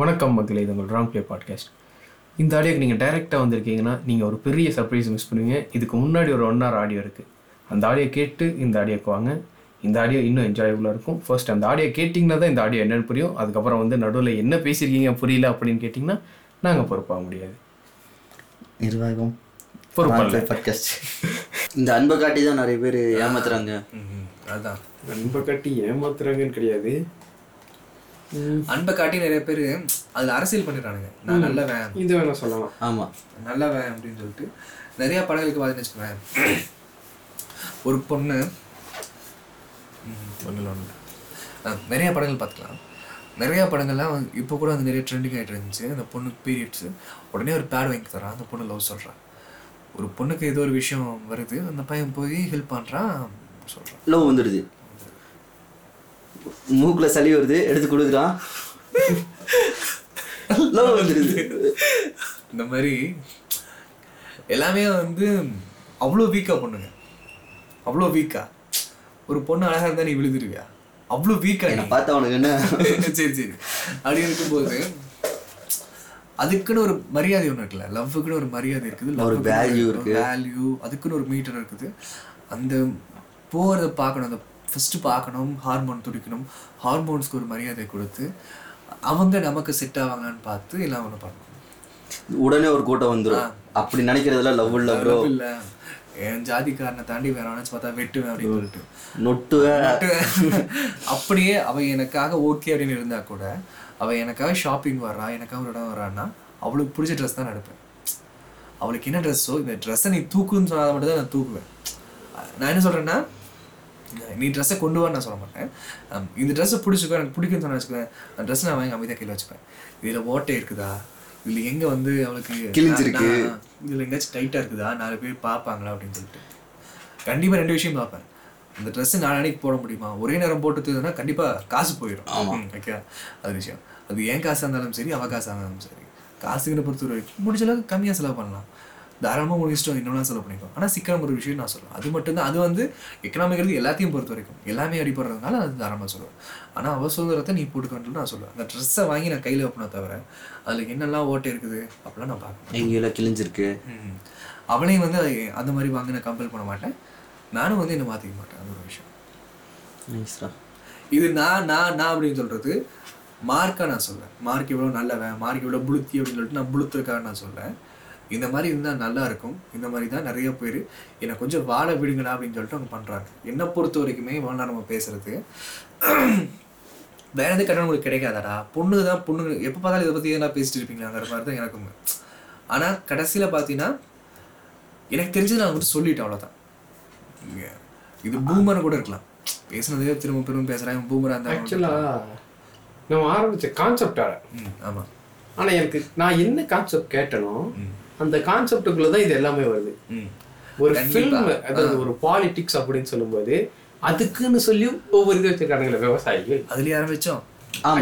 வணக்கம் மக்களே இது உங்கள் ராங் ப்ளே பாட்காஸ்ட் இந்த ஆடியோக்கு நீங்கள் டைரெக்டாக வந்திருக்கீங்கன்னா நீங்கள் ஒரு பெரிய சர்ப்ரைஸ் மிஸ் பண்ணுவீங்க. இதுக்கு முன்னாடி ஒரு ஒன் ஹவர் ஆடியோ இருக்குது அந்த ஆடியோ கேட்டு இந்த ஆடியோக்கு வாங்க. இந்த ஆடியோ இன்னும் என்ஜாயபுளாக இருக்கும். ஃபர்ஸ்ட் அந்த ஆடியோ கேட்டிங்கன்னா தான் இந்த ஆடியோ என்னன்னு புரியும். அதுக்கப்புறம் வந்து நடுவில் என்ன பேசியிருக்கீங்க புரியல அப்படின்னு கேட்டிங்கன்னா நாங்கள் பொறுப்பாக முடியாது. நிர்வாகம் பொறுப்பல்ல. பாட்காஸ்ட் இந்த அன்பை காட்டி தான் நிறைய பேர் ஏமாத்துறாங்க. அதுதான் நண்பை கட்டி ஏமாத்துறாங்கன்னு கிடையாது. அன்பை காட்டி நிறைய பேர் அதுல அரசியல் பண்ணிடுறானுங்க. நான் நல்லவன். இது வேணா சொல்லலாம். ஆமா. நல்லவன் அப்படின்னு சொல்லிட்டு நிறைய படங்களுக்கு பார்த்துன்னு வச்சுக்கோவேன் ஒரு பொண்ணு ஒன்றும் ஒன்று நிறைய படங்கள் பார்த்துக்கலாம் நிறைய படங்கள்லாம் இப்போ கூட வந்து நிறைய ட்ரெண்டிங் ஆகிட்டு இருந்துச்சு. அந்த பொண்ணுக்கு பீரியட்ஸு உடனே ஒரு பேட் வாங்கி தரான். அந்த பொண்ணு லவ் சொல்கிறான் ஒரு பொண்ணுக்கு ஏதோ ஒரு விஷயம் வருது. அந்த பையன் போய் ஹெல்ப் பண்ணுறான் சொல்கிறான் லவ் வந்துடுது. மூக்குல சளி வருது எடுத்து கொடுக்குறான். லவ் வந்துடுது இந்த மாதிரி எல்லாமே வந்து அவ்வளோ வீக்காக பொண்ணுங்க. அவ்வளோ வீக்கா. ஒரு பொண்ணு அழகா இருந்தா நீ விழுதுருவியா அவ்வளோ வீக்கா என்னை பார்த்தா அவனுக்கு என்ன? சரி சரி. அப்படி இருக்கும்போது அதுக்குன்னு ஒரு மரியாதை ஒன்று இருக்குல்ல? லவ்வுக்குன்னு ஒரு மரியாதை இருக்குது ஒரு value இருக்கு. வேல்யூ அதுக்குன்னு ஒரு மீட்டர் இருக்குது. அந்த போகிறத பார்க்கணும் அந்த ஃபர்ஸ்ட் பார்க்கணும் ஹார்மோன் துடிக்கணும் ஹார்மோன்ஸ்க்கு ஒரு மரியாதை கொடுத்து அவங்க நமக்கு செட் ஆவாங்களான்னு பார்த்து எல்லாம் ஒன்று பண்ணணும். உடனே ஒரு கூட்டம் வந்துடும் அப்படி நினைக்கிறதுல லவ் இல்ல ப்ரோ இல்ல. என் ஜாதிக்காரனை தாண்டி வேற நினைச்சு பார்த்தா வெட்டுவேன் அப்படின்னு சொல்லிட்டு. நொட்டுவேன். அப்படியே அவ எனக்காக ஓகே அப்படின்னு இருந்தா கூட அவ எனக்காக ஷாப்பிங் வர்றா எனக்காக ஒரு இடம் வர்றான்னா அவளுக்கு பிடிச்ச ட்ரெஸ் தான் எடுப்பேன். அவளுக்கு என்ன ட்ரெஸ்ஸோ இந்த ட்ரெஸ்ஸை நீ தூக்குன்னு சொன்னா மட்டும் தான் நான் தூக்குவேன். நான் என்ன சொல்றேன்னா நீ ட்ரெஸ்ஸை கொண்டு வா நான் சொல்ல மாட்டேன். இந்த ட்ரெஸ்ஸை பிடிச்சிக்கோ எனக்கு பிடிக்குன்னு சொன்னா வச்சுக்கோவேன் அந்த ட்ரெஸ் நான் வாங்கி அமைதியாக கையில் வச்சுப்பேன். இதில் ஓட்டை இருக்குதா? இதில் எங்கே வந்து அவளுக்கு கிழிஞ்சிருக்கு. இதில் எங்கேயாச்சும் டைட்டாக இருக்குதா? நாலு பேர் பார்ப்பாங்களா? அப்படின்னு சொல்லிட்டு. கண்டிப்பாக ரெண்டு விஷயம் பார்ப்பேன். இந்த ட்ரெஸ் நாளைக்கு போட முடியுமா? ஒரே நேரம் போட்டுதுன்னா கண்டிப்பாக காசு போயிடும். ஓகே அது விஷயம். அது என் காசாக இருந்தாலும் சரி அவ காசாக இருந்தாலும் சரி. காசுங்கிற பொறுத்த வரைக்கும் முடிஞ்ச அளவுக்கு கம்மியாக செலவு பண்ணலாம். தாராளமாக உங்களுக்கு இஷ்டம் இன்னொன்னா செலவு பண்ணிக்கோ ஆனால் சிக்கனம் ஒரு விஷயம் நான் சொல்லுவேன் அது மட்டும்தான் அது வந்து எக்கனாமிக்கிறது எல்லாத்தையும் பொறுத்த வரைக்கும். எல்லாமே அடிப்படுறதுனால அது தாராளமாக சொல்லுவேன். ஆனால் அவ சுதந்திரத்தை நீ போட்டுக்கணும்னு நான் சொல்லுவேன். அந்த ட்ரெஸ்ஸை வாங்கி நான் கையில் வைப்பேனே தவிர அதில் என்னெல்லாம் ஓட்டை இருக்குது அப்படிலாம் நான் பார்க்கணும் எங்கேயெல்லாம் கிழிஞ்சிருக்கு. ம். அவளையும் வந்து அதை அந்த மாதிரி வாங்க நான் கம்பல் பண்ண மாட்டேன். நானும் வந்து என்னை மாற்றிக்க மாட்டேன். அது ஒரு விஷயம். நைஸ்ரா இது நான் நான் நான் அப்படின்னு சொல்றது மார்க்கா நான் சொல்றேன். மார்க் இவ்வளோ நல்லவன் மார்க் இவ்வளோ புளுத்தி அப்படின்னு சொல்லிட்டு நான் புளுத்துருக்கான்னு நான் சொல்றேன். இந்த மாதிரி இருந்தால் நல்லா இருக்கும். இந்த மாதிரி தான் நிறைய பேர் என்னை கொஞ்சம் வாழ விடுங்கடா அப்படின்னு சொல்லிட்டு அவங்க பண்றாங்க. என்னை பொறுத்த வரைக்குமே நேரம் நம்ம பேசுறது. வேற எந்த கடன் உங்களுக்கு கிடைக்காதாடா. பொண்ணு தான் பொண்ணு எப்போ பார்த்தாலும் இதை பற்றி எதனா பேசிட்டு இருப்பீங்களாங்கிற மாதிரி தான் எனக்குமே. ஆனால் கடைசியில் பார்த்தீங்கன்னா எனக்கு தெரிஞ்சது நான் வந்து சொல்லிட்டேன் அவ்வளோதான் இது பூமர் கூட இருக்கலாம். பேசுனதே திரும்ப திரும்ப பேசுறேன். பூமரா இருந்தா ஆக்சுவலாக நம்ம ஆரம்பிச்ச கான்செப்டால ம், ஆமா. ஆனால் எனக்கு நான் என்ன கான்செப்ட் கேட்டனோ அந்த கான்செப்டுக்குள்ள தான் இது எல்லாமே வருது. ஒரு ஃபில்ம் அதாவது ஒரு பாலிடிக்ஸ் அப்படின்னு சொல்லும்போது அதுக்குன்னு சொல்லி ஒவ்வொரு இது வச்சிருக்கானுங்களே விவசாயிகள். அதுலயே ஆரம்பிச்சோம். ஆமா.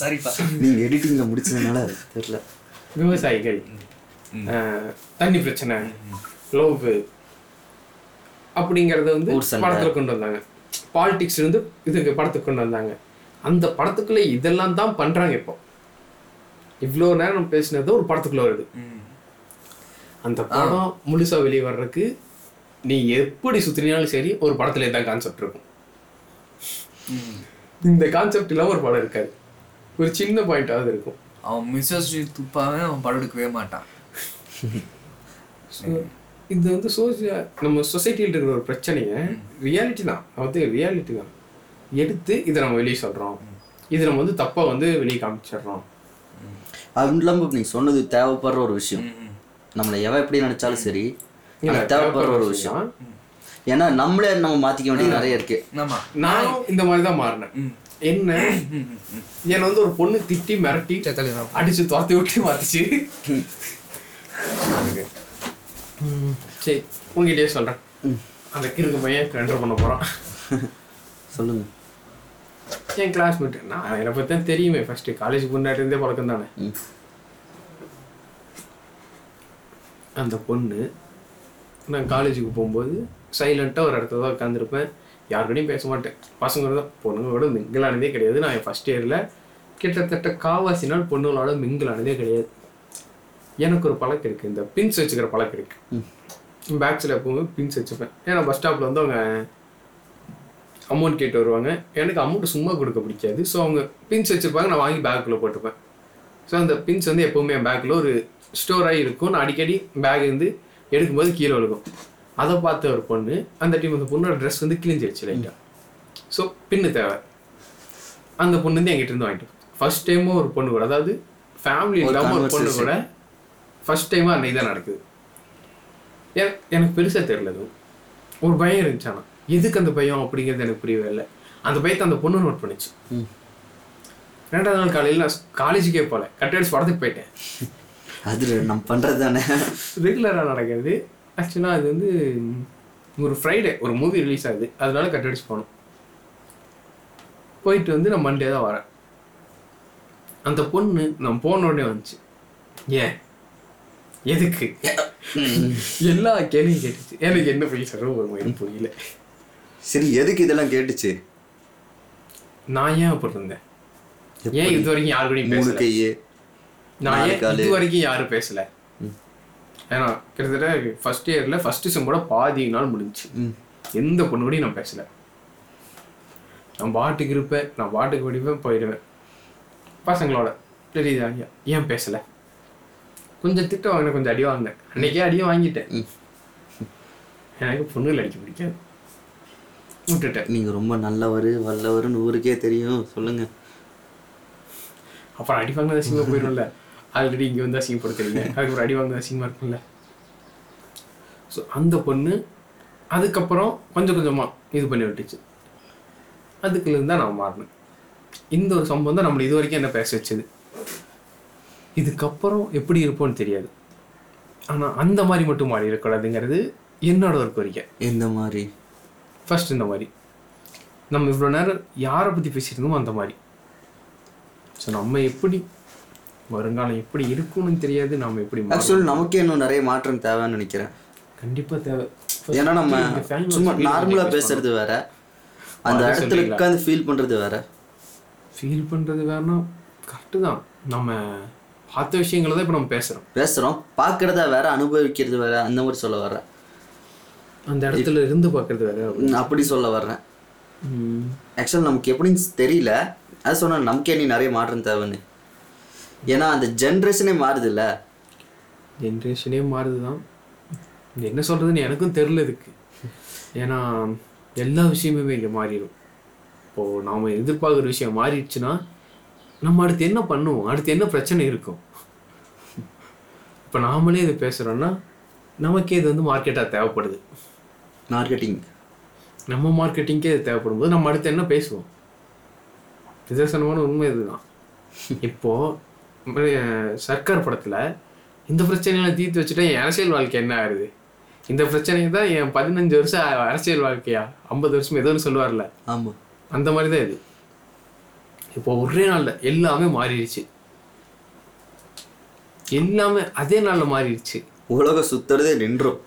சரிப்பா. நீங்க எடிட்டிங்ல முடிச்சதுனால தெரியல. விவசாயிகள். தண்ணி பிரச்சனை லவ் அப்படிங்கறத வந்து. படத்துல கொண்டு வந்தாங்க. பாலிடிக்ஸ் இருந்து இதுக்கு படத்துக்கு கொண்டு வந்தாங்க. அந்த படத்துக்குள்ள இதெல்லாம் தான் பண்றாங்க இப்போ. இவ்வளோ நேரம் நம்ம பேசினது ஒரு படத்துக்குள்ள வருது. அந்த படம் முழுசா வெளியே வர்றதுக்கு நீ எப்படி சுத்தினாலும் சரி ஒரு படத்துல இதான் கான்செப்ட் இருக்கும். இந்த கான்செப்ட் இல்லாம ஒரு படம் இருக்காது. ஒரு சின்ன பாயிண்டாவது இருக்கும். அவன் மிஸ்ஸஸ் துப்பாவே அவன் படம் எடுக்கவே மாட்டான். இது வந்து சோசிய நம்ம சொசைட்டியில் இருக்கிற ஒரு பிரச்சனையை ரியாலிட்டி தான். வந்து ரியாலிட்டி தான். எடுத்து இதை நம்ம வெளியே சொல்றோம். இது நம்ம வந்து தப்பா வந்து வெளியே காமிச்சிடுறோம். அது இல்லாம நீ சொன்னது தேவைப்படுற ஒரு விஷயம். நம்மளை எவன் எப்படி நினைச்சாலும் சரி தேவைப்படுற ஒரு விஷயம். ஏன்னா நம்மளே நம்ம மாத்திக்க வேண்டியது நிறைய இருக்கு. ஆமா. நானும் இந்த மாதிரி தான் மாறினேன். என்ன? என்னை வந்து ஒரு பொண்ணு திட்டி மிரட்டி. அடிச்சு துரத்தி விட்டு மாத்திச்சு. சரி உங்ககிட்டயே சொல்றேன். அந்த கிறுக்கு பையன் கண்ட்ரோல் பண்ண போறான். சொல்லுங்க. என் கிளாஸ்மேட் நான் என்னை பற்றி தான் தெரியுமே ஃபர்ஸ்ட் காலேஜ் முன்னாடி இருந்தே பழக்கம் தானே அந்த பொண்ணு நான் காலேஜுக்கு போகும்போது சைலண்ட்டாக ஒரு இடத்துல தான் உட்காந்துருப்பேன் யாருக்கூடையும் பேச மாட்டேன். பசங்க தான் பொண்ணுங்க கூட மிங்கிலானதே கிடையாது. நான் என் ஃபஸ்ட் இயரில் கிட்டத்தட்ட காவாசி நாள் பொண்ணுகளோட மிங்கிள் ஆனதே கிடையாது. எனக்கு ஒரு பழக்கம் இருக்குது இந்த பின்ஸ் வச்சுக்கிற பழக்கம் இருக்குது பேக்ஸில் எப்பவுமே பின்ஸ் வச்சுப்பேன். ஏன்னா பஸ் ஸ்டாப்பில் வந்து அவங்க அமௌண்ட் கேட்டு வருவாங்க. எனக்கு அமௌண்ட் சும்மா கொடுக்க பிடிக்காது. ஸோ அவங்க பின்ஸ் வச்சுருப்பாங்க நான் வாங்கி பேக்குள்ளே போட்டுப்பேன். ஸோ அந்த பின்ஸ் வந்து எப்போவுமே என் பேக்கில் ஒரு ஸ்டோராகி இருக்கும் நான் அடிக்கடி பேக் வந்து எடுக்கும்போது கீழே விழுகும். அதை பார்த்த ஒரு பொண்ணு அந்த டீம் அந்த பொண்ணோட ட்ரெஸ் வந்து கிழிஞ்சிருச்சு லைட்டாக ஸோ பின்னு தேவை. அந்த பொண்ணு வந்து என்கிட்ட இருந்து வாங்கிட்டு ஃபர்ஸ்ட் டைமும் ஒரு பொண்ணு கூட அதாவது ஃபேமிலி இல்லாமல் ஒரு பொண்ணு. கூட ஃபர்ஸ்ட் டைமாக அந்த இதாக நடக்குது. எனக்கு பெருசாக தெரியல அது ஒரு பயம் இருந்துச்சு ஆனா. எதுக்கு அந்த பயம் அப்படிங்கிறது எனக்கு புரியவே இல்லை. அந்த பயத்தை அந்த பொண்ணு நோட் பண்ணுச்சு. ரெண்டாவது நாள் காலையில் நான் காலேஜுக்கே போகல கட்டடிச்சு படத்துக்கு போயிட்டேன். அது நம்ம பண்றது தானே? ரெகுலராக நடக்கிறது ஆக்சுவலாக அது வந்து ஒரு ஃப்ரைடே ஒரு மூவி ரிலீஸ் ஆகுது. அதனால கட்டடிச்சு போனோம் போயிட்டு வந்து நான் மண்டே தான் வரேன். அந்த பொண்ணு நான் போன உடனே வந்துச்சு. ஏன்? எதுக்கு? எல்லா கேள்வியும் கேட்டுச்சு. எனக்கு என்ன போய் சொல்ற ஒரு மயிலும் புரியல. சரி எதுக்கு இதெல்லாம் கேட்டுச்சு? நான் ஏன் அப்படி இருந்தேன்? ஏன் இது வரைக்கும் யாரு கூடயும் பேசல? நான். இது வரைக்கும் யாரும் பேசல. ஏன்னா கிட்டத்தட்ட ஃபர்ஸ்ட் இயர்ல ஃபர்ஸ்ட் செம்மோட பாதி நாள் முடிஞ்சுச்சு. எந்த பொண்ணு நான் பேசல. நான் பாட்டுக்கு இருப்பேன் நான் பாட்டுக்கு படிப்பேன் போயிடுவேன். பசங்களோட தெரியுதா ஐயா? ஏன் பேசல? கொஞ்சம் திட்டம் வாங்கினேன் கொஞ்சம் அடி வாங்கினேன். அன்னைக்கே அடியும் வாங்கிட்டேன். எனக்கு பொண்ணுகள் அடிக்க பிடிக்காது. விட்டுட்டேன். நீங்க ரொம்ப நல்லவர் வல்லவர்னு ஊருக்கே தெரியும். சொல்லுங்க. அப்புறம் அடி வாங்கினது அசிங்கமாக போயிடும்ல ஆல்ரெடி இங்கே வந்து அசிங்கப்படுத்துறீங்க அதுக்கப்புறம் அடி வாங்கினது அசிங்கமாக இருக்கும்ல. ஸோ அந்த பொண்ணு அதுக்கப்புறம் கொஞ்சம் கொஞ்சமாக இது பண்ணி விட்டுச்சு. அதுக்குலேருந்து தான் நான் மாறினேன். இந்த ஒரு சம்பவம் தான் நம்மளை இது வரைக்கும் என்ன பேச வச்சது. இதுக்கப்புறம் எப்படி இருப்போம்னு தெரியாது. ஆனால் அந்த மாதிரி மட்டும் மாறி இருக்கக்கூடாதுங்கிறது என்னோட ஒரு கோரிக்கை. எந்த மாதிரி? ஃபர்ஸ்ட் இந்த மாதிரி. நம்ம இவ்வளோ நேரம் யாரை பற்றி பேசிட்டு இருந்தோமோ அந்த மாதிரி. ஸோ நம்ம எப்படி வருங்காலம் எப்படி இருக்கும்னு தெரியாது நம்ம எப்படி. ஆக்சுவலி நமக்கே இன்னும் நிறைய மாற்றம் தேவைன்னு நினைக்கிறேன். கண்டிப்பா தேவை. ஏன்னா நம்ம சும்மா feel நார்மலா பண்ணி பேசுறது வேற. அந்த இடத்துல? உட்காந்து ஃபீல் பண்றது வேற. ஃபீல் பண்ணுறது வேணா கரெக்டு தான். நம்ம பார்த்த விஷயங்களை தான் இப்போ நம்ம பேசுகிறோம் பேசுறோம். பார்க்கறத வேற அனுபவிக்கிறது வேற அந்த மாதிரி சொல்ல வர்றேன். அந்த இடத்துல இருந்து பார்க்கறது வேற. அப்படி சொல்ல வர்றேன். ஆக்சுவல் நமக்கு எப்படின்னு தெரியல. அது சொன்ன நமக்கே நீ நிறைய மாற்றம் தேவைன்னு. ஏன்னா அந்த ஜென்ரேஷனே மாறுது இல்ல ஜென்ரேஷனே மாறுது தான் இது என்ன சொல்கிறதுன்னு எனக்கும் தெரில இதுக்கு. ஏன்னா எல்லா விஷயமுமே இங்கே மாறிடும் இப்போது நாம் எதிர்பார்க்குற விஷயம் மாறிடுச்சுன்னா நம்ம அடுத்து என்ன பண்ணுவோம்? அடுத்து என்ன பிரச்சனை இருக்கும்? இப்போ நாமளே இது பேசுகிறோன்னா நமக்கே இது வந்து மார்க்கெட்டாக தேவைப்படுது. மார்க்கெட்டிங் நம்ம மார்க்கெட்டிங்கே இது தேவைப்படும் போது நம்ம அடுத்து என்ன பேசுவோம்? நிதர்சனமான உண்மை இதுதான். இப்போ அஹ், சர்க்கார் படத்துல இந்த பிரச்சனைகளை தீர்த்து வச்சுட்டா என் அரசியல் வாழ்க்கை என்ன ஆகுது? இந்த பிரச்சனைக்கு தான் என் பதினஞ்சு வருஷம் அரசியல் வாழ்க்கையா? ஐம்பது வருஷம் ஒன்று சொல்லுவார்ல. ஆமா. அந்த மாதிரி தான் இது. இப்போ ஒரே நாள்ல எல்லாமே மாறிடுச்சு. எல்லாமே அதே நாள்ல மாறிடுச்சு. உலகம் சுத்துறதே நின்றோம்.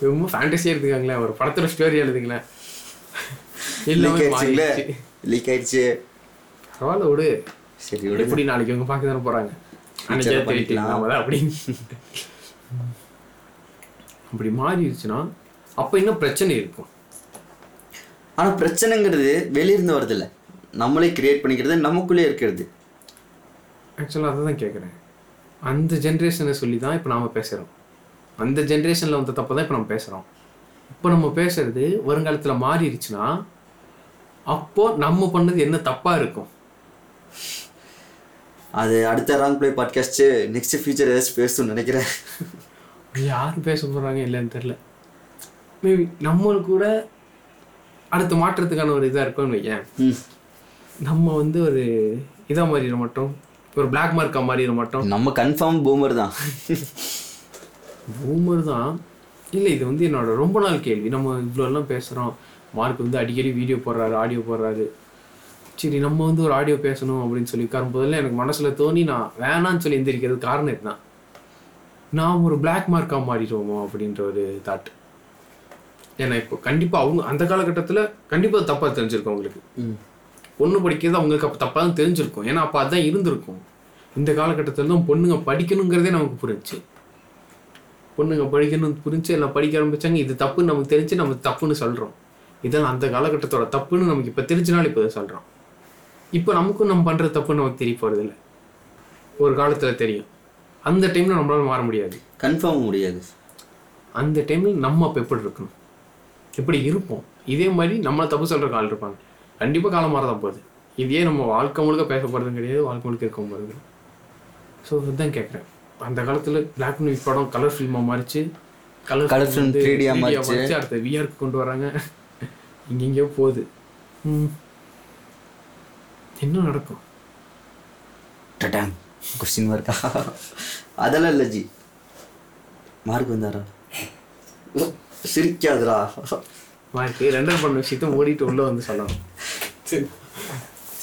ரொம்ப ஃபேண்டஸியாக எடுத்துக்காங்களேன். ஒரு படத்தோட ஸ்டோரி எழுதுங்களேன். எல்லாமே லீக் ஆயிடுச்சு. பரவாயில்ல விடு. சரி எப்படி நாளைக்கு அவங்க பார்க்க தானே அன்னைக்கே. தெரிவிக்கலாம் அப்படின்னு அப்படி. மாறிடுச்சுன்னா அப்ப இன்னும் பிரச்சனை இருக்கும்? ஆனா பிரச்சனைங்கிறது வெளியிருந்து வருது இல்ல நம்மளே கிரியேட் பண்ணிக்கிறது நமக்குள்ளே இருக்கிறது. ஆக்சுவலாக அதை தான் கேட்குறேன் அந்த ஜென்ரேஷனை சொல்லி தான் இப்போ நாம பேசுகிறோம் அந்த ஜென்ரேஷனில் வந்த தப்பு தான் இப்போ நம்ம பேசுகிறோம் இப்போ நம்ம பேசுறது வருங்காலத்தில் மாறிடுச்சுன்னா அப்போ நம்ம பண்ணது என்ன தப்பாக இருக்கும்? அது அடுத்த wrong play podcast next future ஏதாச்சும் பேசணும்னு நினைக்கிறேன். யார் பேச போகிறாங்க இல்லைன்னு தெரில மேபி நம்மளுக்கு கூட அடுத்த மாற்றத்துக்கான ஒரு இதாக இருக்கும்னு ம். நம்ம வந்து ஒரு இதாக மாறிட மாட்டோம். ஒரு பிளாக் மார்க்காக மாறிட மாட்டோம். நம்ம கன்ஃபார்ம் பூமர் தான். பூமர் தான். இல்லை இது வந்து என்னோட ரொம்ப நாள் கேள்வி. நம்ம இவ்வளோலாம் பேசுகிறோம் மார்க் வந்து அடிக்கடி வீடியோ போடுறாரு ஆடியோ போடுறாரு. சரி நம்ம வந்து ஒரு ஆடியோ பேசணும் அப்படின்னு சொல்லி உட்காரும்போதெல்லாம் எனக்கு மனசில் தோணி நான் வேணான்னு சொல்லி எந்திரிக்கிறது காரணம் இதுதான். நாம் ஒரு பிளாக் மார்க்காக மாறிடுவோமோ அப்படின்ற ஒரு தாட் ஏன்னா இப்போ கண்டிப்பாக அவங்க அந்த காலகட்டத்தில் கண்டிப்பாக தப்பாக தெரிஞ்சிருக்கும் அவங்களுக்கு. பொண்ணு படிக்கிறது அவங்களுக்கு அப்போ தப்பாக தான் தெரிஞ்சிருக்கும். ஏன்னா அப்போ அதான் இருந்திருக்கும். இந்த காலகட்டத்தில் தான் பொண்ணுங்க படிக்கணுங்கிறதே நமக்கு புரிஞ்சுச்சு. பொண்ணுங்க படிக்கணும்னு புரிஞ்சு எல்லாம் படிக்க ஆரம்பிச்சாங்க. இது தப்புன்னு நமக்கு தெரிஞ்சு நம்ம தப்புன்னு சொல்கிறோம் இதெல்லாம் அந்த காலகட்டத்தோட தப்புன்னு நமக்கு இப்போ தெரிஞ்சனால இப்போ சொல்கிறோம் இப்போ நமக்கும் நம்ம பண்ணுற தப்புன்னு நமக்கு தெரிய போகிறதில்ல ஒரு காலத்தில் தெரியும். அந்த டைமில் நம்மளால மாற முடியாது. கன்ஃபார்ம் முடியாது. அந்த டைமில் நம்ம அப்போ எப்படி இருக்கணும்? எப்படி இருப்போம்? இதே மாதிரி நம்மளை தப்பு சொல்கிற ஆள் இருப்பாங்க. கண்டிப்பாக காலம் மாறதான் போகுது. இதே நம்ம வாழ்க்கை முழுக்க பேச போகிறதும் கிடையாது வாழ்க்கை முழுக்க இருக்க போகிறது ஸோ இதுதான் கேட்குறேன் அந்த காலத்தில் பிளாக் அண்ட் ஒயிட் படம் கலர் ஃபில்மாக மாறிச்சு. கலர் film 3D யா மாறிச்சு. அடுத்த விஆருக்கு கொண்டு வராங்க. இங்கெங்கேயோ போகுது. என்ன நடக்கும். டடாங். கொஸ்டின் மார்க்கா அதெல்லாம் இல்லை ஜி. மார்க் வந்தாரா? சிரிக்காதுடா. மார்க்கு ரெண்டர் பண்ண விஷயத்த ஓடிட்டு உள்ளே வந்து சொல்லணும். சரி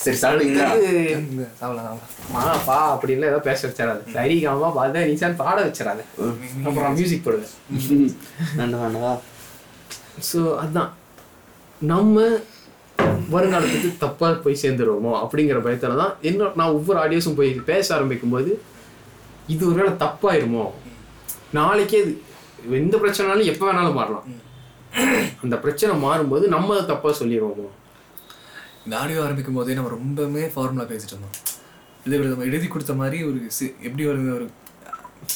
சரி சாவலாம் மாப்பா அப்படின்னு ஏதோ பேச வச்சிடாது. சரிகாமா பார்த்தா நீசான் பாட வச்சிடாது. அப்புறம் மியூசிக் போடுது வேண்டாம் வேண்டாம் ஸோ அதான். நம்ம வருங்காலத்துக்கு தப்பாக போய் சேர்ந்துருவோமோ அப்படிங்கிற பயத்தில் தான் என்ன நான் ஒவ்வொரு ஆடியோஸும் போய் பேச ஆரம்பிக்கும் போது இது ஒருவேளை தப்பாயிருமோ? நாளைக்கே இது எந்த பிரச்சனைனாலும் எப்போ வேணாலும் மாறலாம். அந்த பிரச்சனை மாறும்போது நம்ம அதை தப்பாக சொல்லிடுவோமோ? இந்த ஆடியோ ஆரம்பிக்கும் போதே நம்ம ரொம்பவுமே ஃபார்முலா பேசிட்டு இருந்தோம். இது நம்ம எழுதி கொடுத்த மாதிரி ஒரு சி- எப்படி ஒரு ஒரு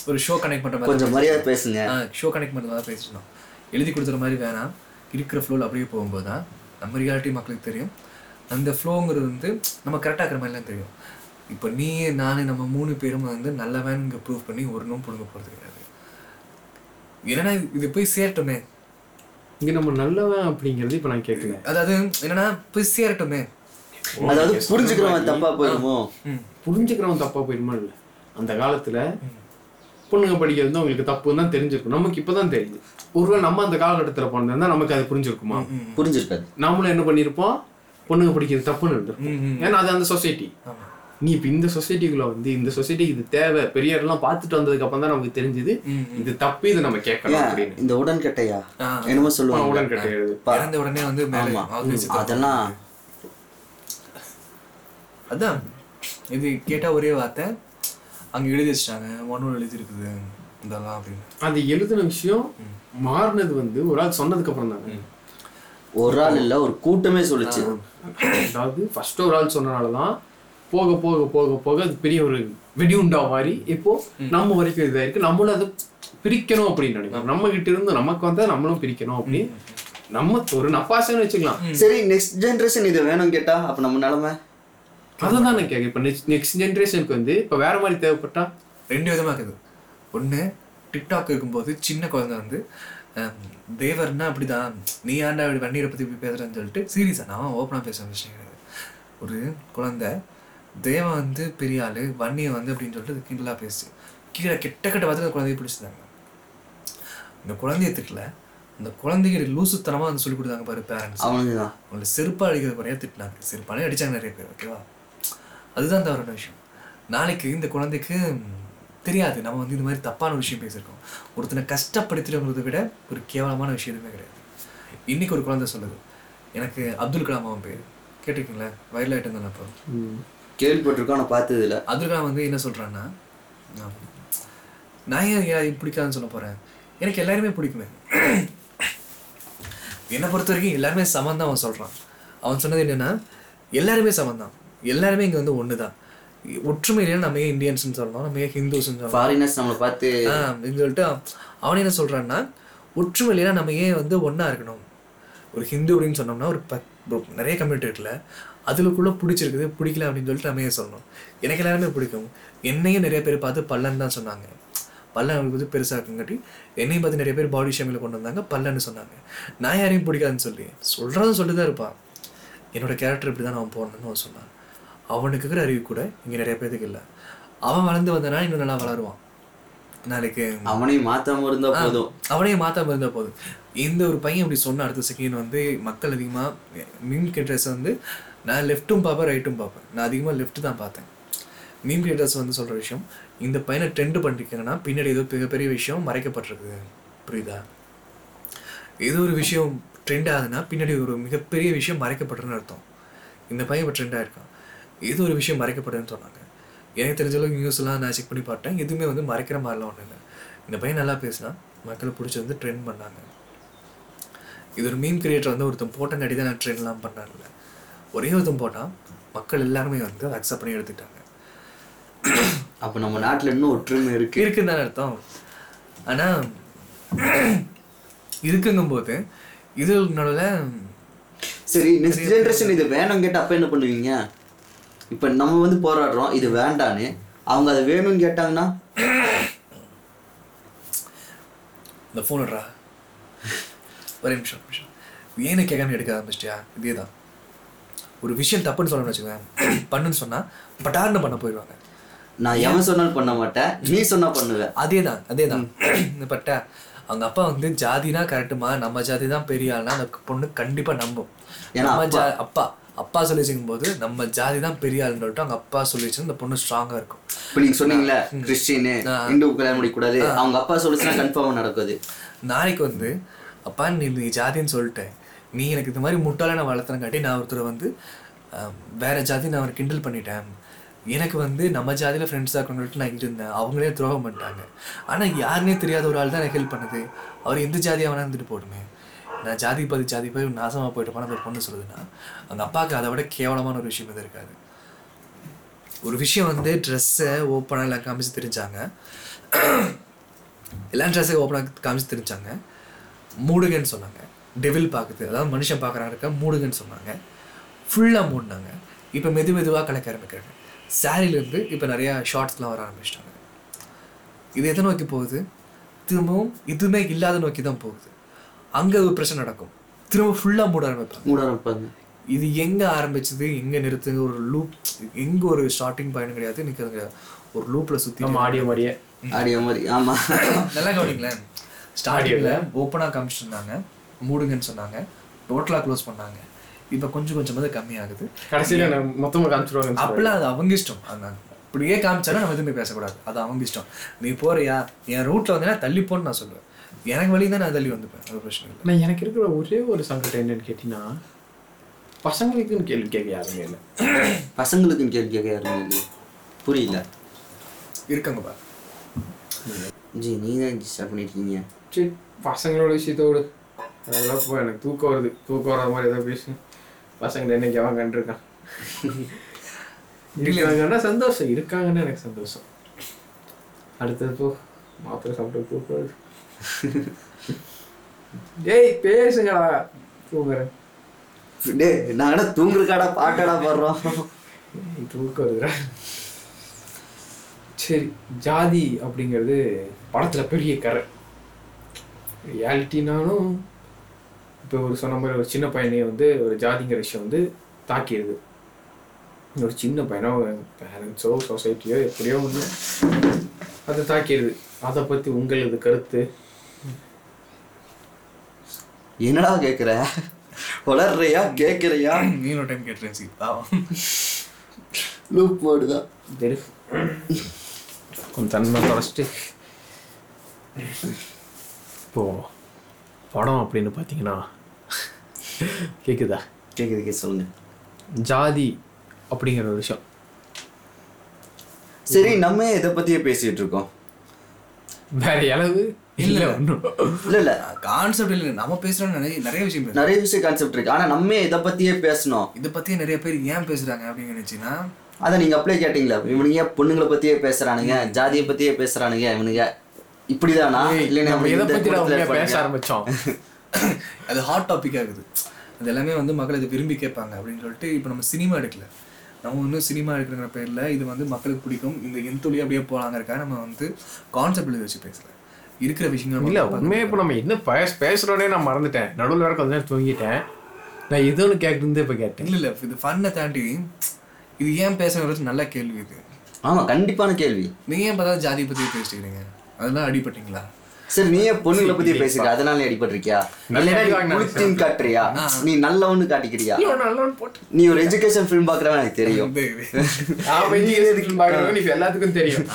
ஒரு ஷோ கனெக்ட் பண்ணுற மாதிரி கொஞ்சம் மரியாதை பேசுங்க. ஷோ கனெக்ட் பண்ணுற மாதிரி பேசிட்டு இருந்தோம். எழுதி கொடுத்துற மாதிரி வேணாம். இருக்கிற ஃப்ளோவில் அப்படியே போகும்போது தான் நம்ம ரியாலிட்டி மக்களுக்கு தெரியும். அந்த ஃப்ளோங்கிறது வந்து நம்ம கரெக்டாக இருக்கிற மாதிரிலாம் தெரியும். இப்போ நீ நான் நம்ம மூணு பேரும் வந்து நல்லவன் இங்கே ப்ரூவ் பண்ணி ஒரு நோம் பிடுங்க போகிறது கிடையாது. ஏன்னா இது- போய் சேரட்டுமே. இங்கே நம்ம நல்லவன் அப்படிங்கிறது இப்போ நான் கேட்கல அதாவது என்னன்னா போய் சேரட்டுமே. அதாவது புரிஞ்சுக்கிறவன் தப்பா போயிருமோ? ம். புரிஞ்சுக்கிறவன் தப்பா போயிருமா இல்லை. அந்த காலத்துல பொண்ணுங்க படிக்கிறது வந்து அவங்களுக்கு தப்புன்னு தான் தெரிஞ்சிருக்கும். நமக்கு இப்பதான் தெரியுது. ஒருவேளை நம்ம அந்த காலகட்டத்துல பிறந்திருந்தா நமக்கு அது புரிஞ்சிருக்குமா? புரிஞ்சிருக்காது. நாமளும் என்ன பண்ணியிருப்போம்? பொண்ணுங்க படிக்கிறது தப்புன்னு இருந்திருக்கும். ஏன்னா அது அந்த சொசைட்டி. நீ இப்ப இந்த சொசைட்டிக்குள்ள வந்து இந்த சொசைட்டி இது தேவை பெரியாரெல்லாம் பார்த்துட்டு வந்ததுக்கு அப்புறம் தான் நமக்கு தெரிஞ்சது இது தப்பு இது நம்ம கேட்கணும் ஏன்? அப்படின்னு. இந்த உடன்கட்டையா. என்னமோ சொல்லுவாங்க. உடன் கட்டையாது பா- இறந்த உடனே வந்து அதெல்லாம் அதான். இது கேட்டா ஒரே வார்த்தை. அங்க எழுதி வச்சிட்டாங்க. ஒன்னும் எழுதி இருக்குது இதெல்லாம் அப்படின்னு. அது எழுதின விஷயம் மாறினது வந்து ஒரு ஆள் சொன்னதுக்கு அப்புறம் தானே. ஒரு ஆள் இல்ல ஒரு கூட்டமே சொல்லுச்சு. அதாவது ஃபர்ஸ்ட் ஒரு ஆள் சொன்னனால தான் போக போக போக போக அது பெரிய ஒரு வெடியுண்டா மாதிரி இப்போ நம்ம வரைக்கும் இதாக இருக்கு. நம்மளும் அதை பிரிக்கணும் அப்படின்னு நினைக்கிறோம். நம்ம கிட்ட இருந்து நமக்கு வந்தா நம்மளும் பிரிக்கணும் அப்படின்னு நம்ம ஒரு நப்பாசன்னு வச்சுக்கலாம். சரி நெக்ஸ்ட் ஜெனரேஷன் இது வேணும் கேட்டா அப்ப நம்ம நிலைமை? அதை தான் நான் கேட்க இப்போ நெக்ஸ்ட் நெக்ஸ்ட் ஜென்ரேஷனுக்கு வந்து இப்போ வேற மாதிரி தேவைப்பட்டா ரெண்டு விதமா இருக்குது ஒண்ணு டிக்டாக் இருக்கும்போது சின்ன குழந்தை வந்து தேவர்னா அப்படிதான் நீ ஏன்டா இப்படி வண்டியை பத்தி இப்படி பேசுறேன்னு சொல்லிட்டு சீரியஸா நான் ஓப்பனா பேச விஷயம் கிடையாது ஒரு குழந்தை தேவன் வந்து பெரிய ஆளு வன்னியை வந்து அப்படின்னு சொல்லிட்டு கிண்டலா பேசு கீழே கெட்ட கெட்ட வார்த்தை அந்த குழந்தைய பிடிச்சிட்டாங்க. இந்த குழந்தைய திட்டல. அந்த குழந்தைக்கு லூசுத்தனமா வந்து சொல்லி கொடுத்தாங்க பாரு பேரண்ட்ஸ் அவனுக்கு தான் அவங்களை செருப்பா அடிக்கிறது குறையா திட்டினாங்க. செருப்பாலே அடிச்சாங்க நிறைய பேர் ஓகேவா அதுதான் தவறான விஷயம். நாளைக்கு இந்த குழந்தைக்கு தெரியாது. நம்ம வந்து இந்த மாதிரி தப்பான விஷயம் பேசியிருக்கோம். ஒருத்தனை கஷ்டப்படுத்திடுங்கிறத விட ஒரு கேவலமான விஷயம் எதுவுமே கிடையாது. இன்னைக்கு ஒரு குழந்தை சொல்லுது. எனக்கு அப்துல் கலாம் அவன் பேர். கேட்டிருக்கீங்களா? வைரல் ஆகிட்டு இருந்தானே அப்போ. கேள்விப்பட்டிருக்கோம் ஆனா பார்த்தது இல்ல அப்துல் கலாம் வந்து என்ன சொல்றான்னா ஆம், நான் ஏன் பிடிக்காதுன்னு சொல்ல போறேன்? எனக்கு எல்லாருமே பிடிக்குமே. என்னை பொறுத்த வரைக்கும் எல்லாருமே சமம் தான் அவன் சொல்றான். அவன் சொன்னது என்னன்னா எல்லாருமே சமம் தான் எல்லாருமே இங்க வந்து ஒண்ணுதான். ஒற்றுமை இல்லையா நம்ம ஏன் இந்தியன்ஸ்னு சொல்லணும்? நம்ம ஏன் ஹிந்துஸ்னு சொல்லணும்? ஃபாரினர்ஸ் நம்மளை பார்த்து அப்படின்னு சொல்லிட்டு அவன் என்ன சொல்றான்னா ஒற்றுமை இல்லையா நம்ம ஏன் வந்து ஒண்ணா இருக்கணும்? ஒரு ஹிந்து அப்படின்னு சொன்னோம்னா ஒரு பத் நிறைய கம்யூனிட்டி இருக்குல்ல அதுக்குள்ள பிடிச்சிருக்குது பிடிக்கல அப்படின்னு சொல்லிட்டு நம்ம ஏன் சொல்லணும்? எனக்கு எல்லாருமே பிடிக்கும். என்னையும் நிறைய பேர் பார்த்து பல்லன் தான் சொன்னாங்க. பல்லன் அவங்களுக்கு வந்து பெருசாக இருக்குங்காட்டி என்னையும் பார்த்து நிறைய பேர் பாடி ஷேமில் கொண்டு வந்தாங்க பல்லன்னு சொன்னாங்க. நான் யாரையும் பிடிக்காதுன்னு சொல்லி சொல்கிறதும் சொல்லி தான் இருப்பான். என்னோட கேரக்டர் இப்படி தான் அவன் போடணும்னு அவன் சொன்னான். அவனுக்கு இருக்கிற அறிவு கூட இங்கே நிறைய பேருக்கு இல்லை. அவன் வளர்ந்து வந்தனா இன்னும் நல்லா வளருவான். நாளைக்கு அவனையும் மாத்தாம இருந்தா போதும். அவனையே மாத்தாம இருந்தா போதும். இந்த ஒரு பையன் இப்படி சொன்ன அடுத்த செகண்ட் வந்து மக்கள் அதிகமாக மீன் கிரியேட்டர்ஸ் வந்து நான் லெஃப்ட்டும் பார்ப்பேன் ரைட்டும் பார்ப்பேன். நான் அதிகமாக லெஃப்ட் தான் பார்த்தேன். மீன் கிரியேட்டர்ஸ் வந்து சொல்கிற விஷயம் இந்த பையனை ட்ரெண்ட் பண்ணிருக்கீங்கன்னா பின்னாடி ஏதோ மிகப்பெரிய விஷயம் மறைக்கப்பட்டிருக்கு. புரியுதா? ஏதோ ஒரு விஷயம் ட்ரெண்ட் ஆகுதுன்னா பின்னாடி ஒரு மிகப்பெரிய விஷயம் மறைக்கப்பட்டிருன்னு அர்த்தம். இந்த பையன் இப்போ ட்ரெண்ட் ஆயிருக்கான். ஏதோ ஒரு விஷயம் மறைக்கப்படுதுன்னு சொன்னாங்க. எனக்கு தெரிஞ்ச அளவுக்கு நியூஸ்லாம் நான் செக் பண்ணி பார்த்தேன் எதுவுமே வந்து மறைக்கிற மாதிரிலாம் ஒன்றும் இல்லை. இந்த பையன் நல்லா பேசினா மக்களை பிடிச்சி வந்து ட்ரெண்ட் பண்ணாங்க. இது ஒரு மீம் கிரியேட்டர் வந்து ஒருத்தன் போட்டங்காட்டி தான் நான் ட்ரெண்ட்லாம் பண்ணான்ல ஒரே ஒருத்தன் போட்டான் மக்கள் எல்லாருமே வந்து அக்செப்ட் பண்ணி எடுத்துட்டாங்க அப்ப நம்ம நாட்டுல இன்னும் ஒற்றுமை இருக்கு. இருக்குன்னு தானே அர்த்தம். ஆனா இருக்குங்கும்போது இது நடுவில் சரி நெக்ஸ்ட் ஜென்ரேஷன் இது வேணும் கேட்டா அப்ப என்ன பண்ணுவீங்க? இப்ப நம்ம வந்து போராடுறோம் இது வேண்டான்னு. அவங்க அதை வேணும்னு கேட்டாங்கன்னா இந்த ஃபோன் விட்றா ஒரு நிமிஷம் நிமிஷம். ஏன்னு கேட்காம எடுக்க ஆரம்பிச்சிட்டியா? இதே தான் ஒரு விஷயம் தப்புன்னு சொல்லணும்னு வச்சுக்கோங்க பண்ணுன்னு சொன்னா பட்டார்னு பண்ண போயிடுவாங்க. நான் எவன் சொன்னாலும் பண்ண மாட்டேன் நீ சொன்னா பண்ணுவேன் அதே தான் அதே தான் பட்ட அவங்க அப்பா வந்து ஜாதினா கரெக்டுமா நம்ம ஜாதி தான் பெரிய ஆள்னா அந்த பொண்ணு கண்டிப்பா நம்பும். ஏன்னா அப்பா. அப்பா சொல்லி வச்சுக்கும் போது நம்ம ஜாதி தான் பெரிய ஆளுன்னு சொல்லிட்டு அவங்க அப்பா சொல்லி வச்சு இந்த பொண்ணு ஸ்ட்ராங்கா இருக்கும். இப்ப நீங்க சொன்னீங்களே கிறிஸ்டின் இந்து கல்யாணம் முடிக்கக்கூடாது. அவங்க அப்பா சொல்லிச்சுன்னா கன்ஃபார்ம் நடக்குது. நாளைக்கு வந்து அப்பா நீ நீ ஜாதின்னு சொல்லிட்டேன். நீ எனக்கு இந்த மாதிரி முட்டாள நான் வளர்த்தனங்காட்டி நான் ஒருத்தரை வந்து வேற ஜாதி நான் அவரை கிண்டல் பண்ணிட்டேன். எனக்கு வந்து நம்ம ஜாதியில் ஃப்ரெண்ட்ஸாக இருக்கணும்னு நான் இருந்தேன். அவங்களே துரோகம் பண்ணிட்டாங்க. ஆனால் யாருனே தெரியாத ஒரு ஆள் தான் எனக்கு ஹெல்ப் பண்ணுது. அவர் எந்த ஜாதியாக வேணா இருந்துட்டு போடுமே நான் ஜாதி பாதி ஜாதி போய் நாசமாக போயிட்டு போன பொண்ணு சொல்லுதுன்னா அந்த அப்பாவுக்கு அதை விட கேவலமான ஒரு விஷயம் எது இருக்காது. ஒரு விஷயம் வந்து ட்ரெஸ்ஸை ஓப்பனாக எல்லாம் காமிச்சு தெரிஞ்சாங்க. எல்லா ட்ரெஸ்ஸையும் ஓப்பனாக காமிச்சு தெரிஞ்சாங்க. மூடுகன்னு சொன்னாங்க. டெவில் பார்க்குது. அதாவது மனுஷன் பார்க்குறாங்க மூடுகன்னு சொன்னாங்க. ஃபுல்லாக மூடினாங்க. இப்போ மெது மெதுவாக கலக்க ஆரம்பிக்கிறாங்க. சாரிலேருந்து இப்போ நிறையா ஷார்ட்ஸ்லாம் வர ஆரம்பிச்சிட்டாங்க. இது எதை நோக்கி போகுது? திரும்பவும் இதுவுமே இல்லாத நோக்கி தான் போகுது. அங்கே ஒரு பிரச்சனை நடக்கும். திரும்ப ஃபுல்லாக மூட ஆரம்பிப்பாங்க. மூட ஆரம்பிப்பாங்க. இது எங்கே ஆரம்பிச்சது எங்கே நிறுத்துங்க ஒரு லூப் எங்கே ஒரு ஸ்டார்டிங் பாயிண்ட் கிடையாது நிற்கிறது கிடையாது. ஒரு லூப்பில் சுற்றி நம்ம ஆடியோ மாதிரியே. ஆடியோ மாதிரி ஆமா. நல்லா கவனிங்களேன். ஸ்டார்டிங்கில் ஓப்பனாக காமிச்சிருந்தாங்க மூடுங்கன்னு சொன்னாங்க. டோட்டலாக க்ளோஸ் பண்ணாங்க. இப்போ கொஞ்சம் கொஞ்சமாக கம்மியாகுது. கடைசியில நான் மொத்தமா காமிச்சிருவாங்க அப்பெல்லாம் அது அவங்க இஷ்டம். அந்த அப்படியே காமிச்சாலும் நம்ம எதுவுமே பேசக்கூடாது. அது அவங்க இஷ்டம். நீ போறியா? என் ரூட்ல வந்தீங்கன்னா தள்ளி போன்னு நான் சொல்லுவேன். எனக்கு வழி தான் நான் தள்ளி வந்துப்பேன். அது பிரச்சனை இல்லை. நான் எனக்கு இருக்கிற ஒரே ஒரு சங்கடம் என்னன்னு கேட்டீங்கன்னா பசங்களுக்குன்னு கேள்வி கேட்க யாருமே இல்லை. பசங்களுக்கும் கேள்வி கேட்க யாருமே இல்லையே புரியல. இருக்காங்க பா ஜி நீங்க தான் ஸ்டார்ட் பண்ணிருக்கீங்க. சரி பசங்களோட விஷயத்தோடு. அதெல்லாம் இப்போ எனக்கு தூக்கம் வருது. தூக்கம் வராத மாதிரி ஏதாவது பேசுங்க பசங்க என்னைக்கு அவன் கண்டிருக்கான் இருக்காங்கன்னா சந்தோஷம். இருக்காங்கன்னா எனக்கு சந்தோஷம். அடுத்தது போ மாத்திரை சாப்பிட்டு தூக்கம் வருது. டேய் பேசுங்கடா தூங்குறேன் டேய் நாங்கடா தூங்குறக்காடா பாட்டாடா பாடுறோம். வருதுடா சரி ஜாதி அப்படிங்கிறது படத்துல பெரிய கரை ரியாலிட்டினாலும் இப்போ ஒரு சொன்ன மாதிரி ஒரு சின்ன பையனையே வந்து ஒரு ஜாதிங்கிற விஷயம் வந்து தாக்கிடுது. ஒரு சின்ன பையனோ பேரண்ட்ஸோ சொசைட்டியோ எப்படியோ ஒன்று அதை தாக்கிடுது. அதை பற்றி உங்களது கருத்து? என்னடா கேக்குற? வளர்றியா? கேக்குறியா? நீ ஒரு டைம் கேட்டுறேன் சி பாவம் லூப் போடுதான் தெரு கொஞ்சம் தன்மை தொடச்சிட்டு இப்போ படம் அப்படின்னு பார்த்தீங்கன்னா கேக்குதா? கேக்குது கேட்க சொல்லுங்க. ஜாதி அப்படிங்கிற ஒரு விஷயம். சரி நம்ம இதை பத்தியே பேசிட்டு இருக்கோம்? வேற அளவு இல்ல. ஒன்றும் இல்ல இல்ல. கான்செப்ட் இல்லை. நம்ம பேசுறோம் நிறைய நிறைய விஷயம் நிறைய விஷயம் கான்செப்ட் இருக்கு. ஆனா நம்ம இதை பத்தியே பேசணும். இதை பத்தி நிறைய பேர் ஏன் பேசுறாங்க அப்படின்னு நினைச்சுன்னா அதை நீங்க அப்ளை கேட்டீங்களா? இவனுங்க பொண்ணுங்களை பத்தியே பேசுறானுங்க? ஜாதியை பத்தியே பேசுறானுங்க? இவனுங்க இப்படிதானா? இல்லை நம்ம எதை பத்தி இந்த உண்மையா கூட்டத்துல பேச ஆரம்பிச்சோம்? அது ஹாட் டாபிக் ஆகுது அது எல்லாமே வந்து மக்கள் இதை விரும்பி கேட்பாங்க அப்படின்னு சொல்லிட்டு இப்போ நம்ம சினிமா எடுக்கல. நம்ம இன்னும் சினிமா எடுக்கிற பேரில் இது வந்து மக்களுக்கு பிடிக்கும். இந்த எந்தொழி அப்படியே போகலாங்கிறக்காக நம்ம வந்து கான்செப்ட் எழுதி வச்சு பேசல. இருக்கிற விஷயங்கள் இல்ல மட்டும் உண்மையா இப்போ நம்ம என்ன பேச பேசுறோனே நான் மறந்துட்டேன். நடுவில் வர கொஞ்ச நேரம் தூங்கிட்டேன். நான் ஏதோ ஒன்று கேட்டு இப்போ கேட்டேன். இல்லை இல்லை இது ஃபன்னை தாண்டி இது ஏன் பேசுறது நல்ல கேள்வி இது. ஆமா கண்டிப்பான கேள்வி. நீங்க ஏன் பார்த்தா ஜாதி பற்றி பேசிக்கிறீங்க? அதெல்லாம் அடிபட்டீங்களா? சரி நீ ஏன் பொண்ணுங்களை பத்தி பேசிருக்க அதனால நீ அடிபட்டிருக்கியா? புளித்தின் காட்டுறியா? நீ நல்லவன்னு காட்டிக்கிறியா? நல்லவன் போட்டு. நீ ஒரு எஜுகேஷன் ஃபிலிம் பாக்குறவன் எனக்கு தெரியும். இது- நீ எல்லாத்துக்கும் தெரியும்.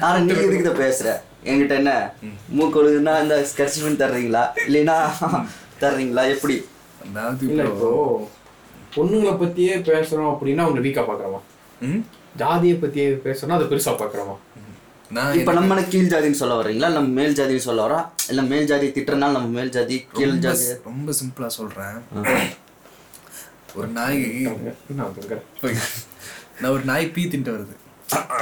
ஆனா நீ எதுக்கு இதை பேசுற? என்கிட்ட என்ன? மூக்கொழுகுன்னா இந்த ஸ்கர்ச்சிஃபின் தர்றீங்களா? இல்லைன்னா தர்றீங்களா? எப்படி? இல்ல இப்போ பொண்ணுங்களை பத்தியே பேசுறோம் அப்படின்னா அவங்க வீக்கா பாக்குறோமா ஜாதியை பத்தியே பேசுறோம்னா அதை பெருசா பாக்குறோமா நான் இப்ப நம்ம கீழ் ஜாதின்னு சொல்ல வர்றீங்களா? நம்ம மேல் ஜாதின்னு சொல்ல வரா இல்ல மேல் ஜாதி திட்டுறனால நம்ம மேல் ஜாதி கீழ் ரொம்ப ஜாதி? ரொம்ப சிம்பிளா சொல்றேன். ஒரு நாய் நான் கேக்குறேன். போய். நான் ஒரு நாய் பீ தின்ட்டு வருது.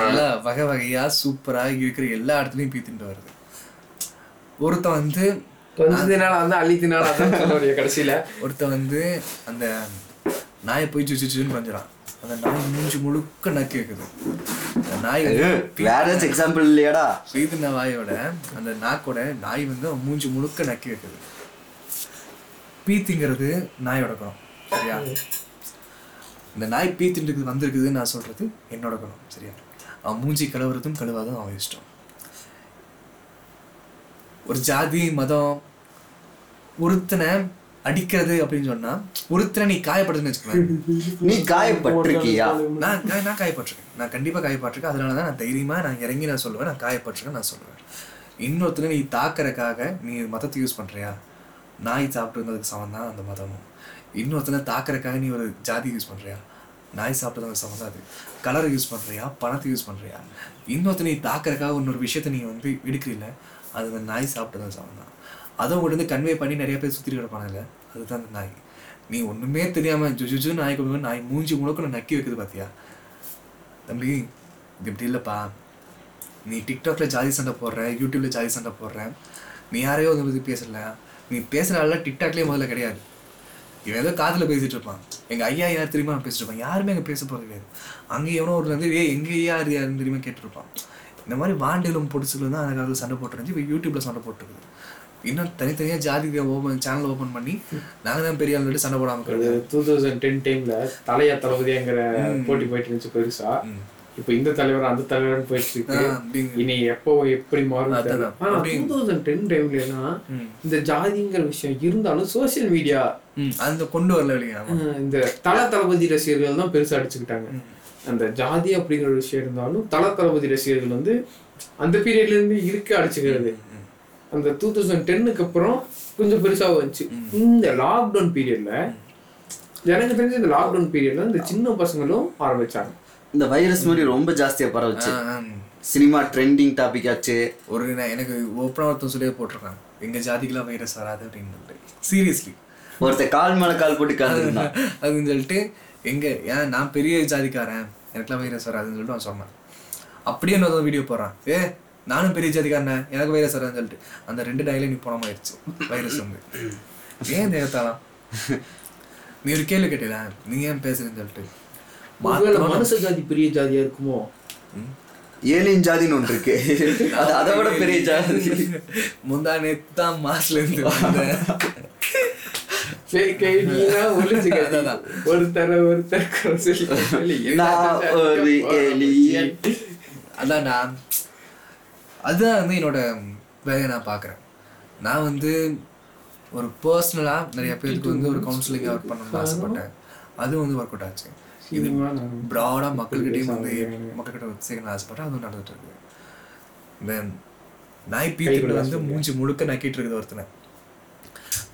நல்லா வகை வகையா சூப்பரா இருக்கிற எல்லா இடத்துலயும் பீ தின்ட்டு வருது. ஒருத்தன் வந்து கொஞ்ச நாள் வந்து அழித்தினால கடைசியில. ஒருத்தன் வந்து அந்த நாயை போய் சுச்சுன்னு கொஞ்சறான் அந்த நாய் மூஞ்சி முழுக்க நக்கி வைக்குது அந்த நாய் வேற எக்ஸாம்பிள் இல்லையாடா? பீதின வாயோட அந்த நாக்கோட நாய் வந்து மூஞ்சி முழுக்க நக்கி வைக்குது பீத்திங்கிறது நாயோட குணம் சரியா? இந்த நாய் பீத்தின்றது வந்திருக்குதுன்னு நான் சொல்றது என்னோட குணம் சரியா? அவன் மூஞ்சி கழுவுறதும் கழுவாதும் அவன் இஷ்டம். ஒரு ஜாதி மதம் ஒருத்தனை அடிக்கிறது அப்படின்னு சொன்னா ஒருத்தனை நீ காயப்படுதுன்னு வச்சுக்கோங்க நீ காயப்பட்டிருக்கியா? நான் நான் காயப்பட்டிருக்கேன். நான் கண்டிப்பாக காயப்பட்டிருக்கேன். அதனால தான் நான் தைரியமாக நான் இறங்கி நான் சொல்லுவேன். நான் காயப்பட்டிருக்கேன் நான் சொல்லுவேன். இன்னொருத்தனை நீ தாக்கறக்காக நீ மதத்தை யூஸ் பண்ணுறியா நாய் சாப்பிட்டு இருந்ததுக்கு சமம் தான் அந்த மதமும். இன்னொருத்தனை தாக்கறக்காக நீ ஒரு ஜாதி யூஸ் பண்ணுறியா நாய் சாப்பிட்டதுக்கு சமம் தான் அது கலரை யூஸ் பண்ணுறியா பணத்தை யூஸ் பண்ணுறியா இன்னொருத்தனை நீ தாக்கறக்காக இன்னொரு விஷயத்தை நீ வந்து எடுக்கிறீல்ல அது அந்த நாய் சாப்பிட்டதுக்கு சமம் தான் அதை உடனே கன்வே பண்ணி நிறைய பேர் சுற்றிட்டு கிடப்பாங்கல்ல அதுதான் அந்த நாய். நீ ஒன்றுமே தெரியாமல் ஜுஜுஜு நாய் கொடுங்க நாய் மூஞ்சி முழுக்க நக்கி வைக்குது பார்த்தியா தம்பி இது இப்படி இல்லைப்பா. நீ டிக்டாக்ல ஜாதி சண்டை போடுற யூடியூப்ல ஜாதி சண்டை போடுற நீ யாரையோ அதை பற்றி பேசல. நீ பேசுகிற ஆள்லாம் டிக்டாக்லேயே முதல்ல கிடையாது. இவன் ஏதோ காதுல பேசிட்டு இருப்பான். எங்க ஐயா யார் தெரியுமா? பேசிட்டு இருப்பான். யாருமே அங்கே பேச போறது கிடையாது. அங்கே எவனோ ஒரு வந்து ஏ எங்க ஐயா யார் யாருன்னு தெரியுமா? கேட்டிருப்பான். இந்த மாதிரி வாண்டிலும் பொடிச்சுல தான் அந்த காலத்தில் சண்டை போட்டுருந்துச்சு. இப்போ யூடியூப்ல சண்டை போட்டுருக்குது. இன்னும் தனித்தனியாக ஜாதி ஓப்பன் சேனல் ஓப்பன் பண்ணி நாங்கள் தான் பெரிய ஆள் சண்டை போடாமல் டூ தௌசண்ட் டென் டைம்ல தலையா தளபதிங்கிற போட்டி போயிட்டு இருந்துச்சு பெருசா. இப்போ இந்த தலைவர் அந்த தலைவர்னு போயிட்டு இருக்கு. இனி எப்போ எப்படி மாறும். ஆனா. டூ தௌசண்ட் டென் டைம்லனா ம். இந்த ஜாதிங்கிற விஷயம் இருந்தாலும் சோசியல் மீடியா அந்த கொண்டு வரல இல்லையா இந்த தல தளபதி ரசிகர்கள் தான் பெருசா அடிச்சுக்கிட்டாங்க. அந்த ஜாதி அப்படிங்கிற விஷயம் இருந்தாலும் தல தளபதி ரசிகர்கள் வந்து அந்த பீரியட்ல இருந்து இருக்க அடிச்சுக்கிறது. அந்த டூ தௌசண்ட் டென்னுக்கு அப்புறம் கொஞ்சம் பெருசா வந்துச்சு. இந்த லாக்டவுன் பீரியட்ல எனக்கு தெரிஞ்ச இந்த லாக்டவுன் பீரியட்ல இந்த சின்ன பசங்களும் ஆரம்பிச்சாங்க. இந்த வைரஸ் மாதிரி ரொம்ப ஜாஸ்தியா பரவுச்சு. சினிமா ட்ரெண்டிங் டாபிக் ஆச்சு. ஒரு நான் எனக்கு ஓப்பனாக ஒருத்தன் சொல்லியே போட்டிருக்கான். எங்க ஜாதிக்கெல்லாம் வைரஸ் வராது அப்படின்னு சீரியஸ்லி ஒருத்தர் கால் மேல கால் போட்டு காந்துருந்தான் அதுன்னு சொல்லிட்டு எங்க ஏன் நான் பெரிய ஜாதிக்காரன் எனக்குலாம் வைரஸ் வராதுன்னு சொல்லிட்டு அவன் சொன்னான். அப்படியே இன்னொரு வீடியோ போடுறான். ஏ நானும் பெரிய ஜாதிக்காரன் எனக்கு வைரஸ் வராதுன்னு சொல்லிட்டு. அந்த ரெண்டு டைல நீ போன ஆயிடுச்சு. வைரஸ் வந்து. ஏன் தேவத்தாலாம் நீ ஒரு கேள்வி கேட்டல நீ ஏன் பேசுறேன்னு சொல்லிட்டு. ஒருவேளை மனுஷ ஜாதி பெரிய ஜாதியா இருக்குமோ? ஏலியன் ஜாதின்னு ஒன்று இருக்கு. அது அதை விட பெரிய ஜாதி. முந்தா நேத்து தான் மாஸ்ல இருந்து. அதான். ஒருத்தர ஒருத்தர் சொல்லி நான் அதுதான் வந்து என்னோட வேலையை நான் பார்க்குறேன். நான் வந்து ஒரு பர்சனலாக நிறைய பேருக்கு வந்து ஒரு கவுன்சிலிங் ஒர்க் பண்ணணும்னு ஆசைப்பட்டேன். அதுவும் வந்து ஒர்க் அவுட் ஆச்சு. இது ப்ராடாக மக்கள்கிட்டயும் வந்து மக்கள்கிட்ட சேர்க்கணும் ஆசைப்பட்டேன் அதுவும் நடந்துட்டு இருக்கு. இந்த நாய் பீத்துட்டு வந்து மூஞ்சி முழுக்க நக்கிட்டு இருக்குது ஒருத்தனை.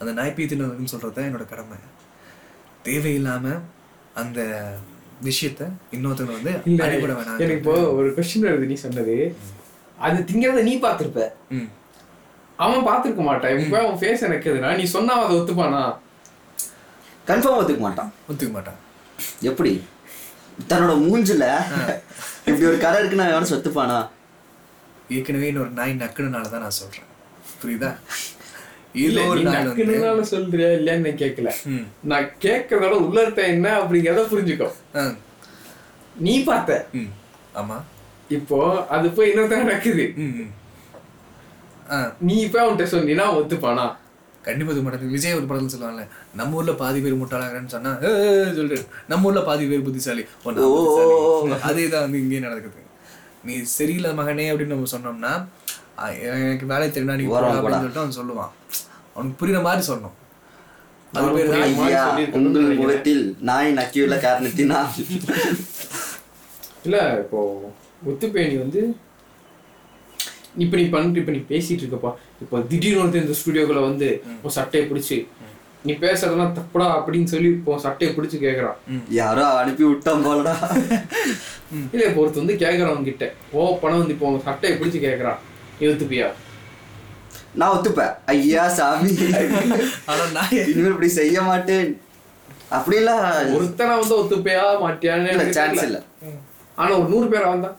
அந்த நாய் பீத்துன்னு சொல்கிறது தான் என்னோட கடமை. தேவையில்லாம அந்த விஷயத்த இன்னொருத்தவங்க வந்து அடிபட வேணாம் எனக்கு இப்போ ஒரு கொஸ்டின் வருது நீ சொன்னது. அது திங்கிறத நீ பார்த்திருப்ப. ம். அவன் பார்த்திருக்க மாட்டான். இப்போ அவன் ஃபேஸ் எனக்கு நீ சொன்னா அதை ஒத்துப்பானா? கன்ஃபார்ம் ஒத்துக்க மாட்டான். ஒத்துக்க மாட்டான். எப்படி? தன்னோட மூஞ்சில இப்படி ஒரு கரை இருக்குன்னா எவனும் சொத்துப்பானா? ஏற்கனவே இன்னொரு நாய் நக்குனனால தான் நான் சொல்றேன். புரியுதா? இல்ல ஒரு நக்குனால சொல்றியா இல்லையான்னு நான் கேட்கல நான் கேட்கறதோட உள்ளர்த்த என்ன அப்படிங்கிறத புரிஞ்சுக்கோ. நீ பார்த்த. ஆமா. இப்போ அது போய் இன்னொருத்தங்க நடக்குது. நீ இப்ப அவன்கிட்ட சொன்னீங்கன்னா ஒத்துப்பானா? கண்டிப்பா இது மாட்டேன் விஜய் ஒரு படத்துல சொல்லுவாங்கல்ல நம்ம ஊர்ல பாதி பேர் முட்டாளாகிறேன்னு சொன்னா "ஏ, ஏ, ஏ" சொல்லிட்டு நம்ம ஊர்ல பாதி பேர் புத்திசாலி. அதே தான் வந்து இங்கேயும் நடக்குது. நீ சரியில்லை மகனே அப்படின்னு நம்ம சொன்னோம்னா "ஆ, எனக்கு வேலை தெரியும்னா நீ ஓரம் அப்படின்னு போடா. சொல்லிட்டு அவன் சொல்லுவான். அவனுக்கு புரியுற மாதிரி சொல்லியிருக்கணும்னு உங்கள். முகத்தில் நாய் நக்கியுள்ள இல்ல இப்போ வந்து இப்ப நீ பண்ணிட்டு இப்ப நீ பேசிட்டு இருக்கப்பா. இப்போ திடீர்னு ஒருத்தர் இந்த ஸ்டுடியோக்குள்ள வந்து உன் சட்டையை பிடிச்சி நீ பேசுறதெல்லாம் தப்புடா அப்படின்னு சொல்லி இப்போ சட்டையை பிடிச்சு கேக்குறான். யாரோ அனுப்பி விட்டான் போலடா. இல்ல இப்போ ஒருத்தர் வந்து கேக்குறவங்க கிட்ட ஓ பணம் வந்து இப்போ சட்டையை பிடிச்சு கேக்குறான். நீ ஒத்துப்பியா? நான் ஒத்துப்பேன். ஐயா சாமி. ஆனா நான் இனிமேல் இப்படி செய்ய மாட்டேன். அப்படிலாம் ஒருத்தனை வந்து ஒத்துப்பியா மாட்டியான்னு இல்ல சான்ஸ். இல்ல. ஆனா ஒரு நூறு பேரை வந்தா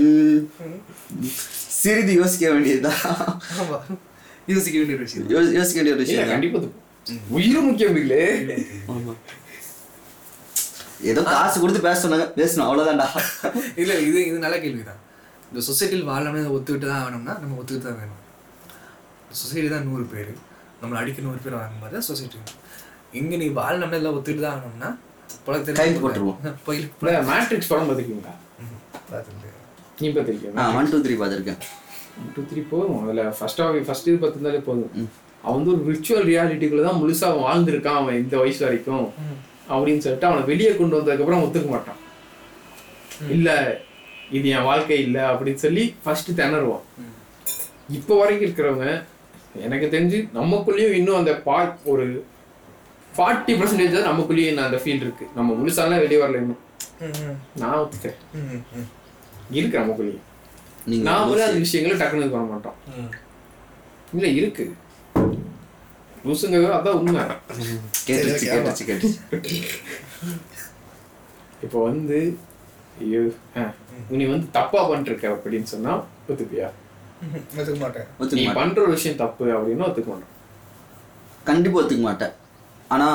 ம், சிறிது யோசிக்க வேண்டியதுதான். ஆமா. யோசிக்க வேண்டிய ஒரு விஷயம் யோசிக்க வேண்டிய ஒரு விஷயம். கண்டிப்பா ஒத்துப்பேன். உயிர் முக்கியம் இல்லே. ஏதோ காசு கொடுத்து பேச சொன்னாங்க பேசணும் அவ்வளவுதான்டா. இல்ல இது இது நல்ல கேள்விதான். இந்த சொசைட்டியில் வாழணும்னு ஒத்துக்கிட்டு தான் ஆகணும்னா நம்ம ஒத்துக்கிட்டு தான் வேணும். சொசைட்டி தான் நூறு பேர். நம்மளை அடிக்க நூறு பேர் வாங்கும் மாதிரி சொசைட்டி இங்க நீ வாழணும்னா எல்லாம் ஒத்துக்கிட்டு தான் ஆகணும்னா கைது போட்டுருவோம். மேட்ரிக்ஸ் படம் பார்த்துருக்கீங்களா? நீ பார்த்துருக்கீங்க நான் ஒன் டூ த்ரீ பார்த்துருக்கேன் டூ த்ரீ போதும். அதில் ஃபர்ஸ்ட் ஃபர்ஸ்ட் இது பார்த்துருந்தாலே போதும். அவன் வந்து ஒரு விர்ச்சுவல் ரியாலிட்டிக்குள்ள தான் முழுசா அவன் வாழ்ந்திருக்கான் அவன் இந்த வயசு வரைக்கும். அப்படின்னு சொல்லிட்டு அவனை வெளியே கொண்டு வந்ததுக்கப்புறம் ஒத்துக்க மாட்டான். இல்ல இது என் வாழ்க்கை இல்லை அப்படின்னு சொல்லி ஃபர்ஸ்ட் திணறுவான். இப்போ வரைக்கும் இருக்கிறவங்க எனக்கு தெரிஞ்சு நமக்குள்ளேயும் இன்னும் அந்த பா ஒரு ஃபார்ட்டி பர்சன்டேஜ் தான் நமக்குள்ளேயும் அந்த ஃபீல் இருக்கு. நம்ம முழுசாலாம் வெளியே வரல இன்னும். நான் ஒத்துக்கிறேன். இருக்கு நமக்குள்ளேயும் நீங்க நாமளும் அந்த விஷயங்களை டக்குனு இது பண்ண மாட்டோம். இல்ல இருக்கு. லூசுங்க அதான் உண்மை. கேட்டுச்சு கேட்டுச்சு கேட்டுச்சு. இப்போ வந்து ஐயோ நீ வந்து தப்பா பண்ணிருக்க அப்படின்னு சொன்னா ஒத்துப்பியா? ஒத்துக்க மாட்டேன். நீ மாட்டேன். பண்ற ஒரு விஷயம் தப்பு அப்படின்னு ஒத்துக்க மாட்டோம். கண்டிப்பா ஒத்துக்க மாட்டேன். ஆனா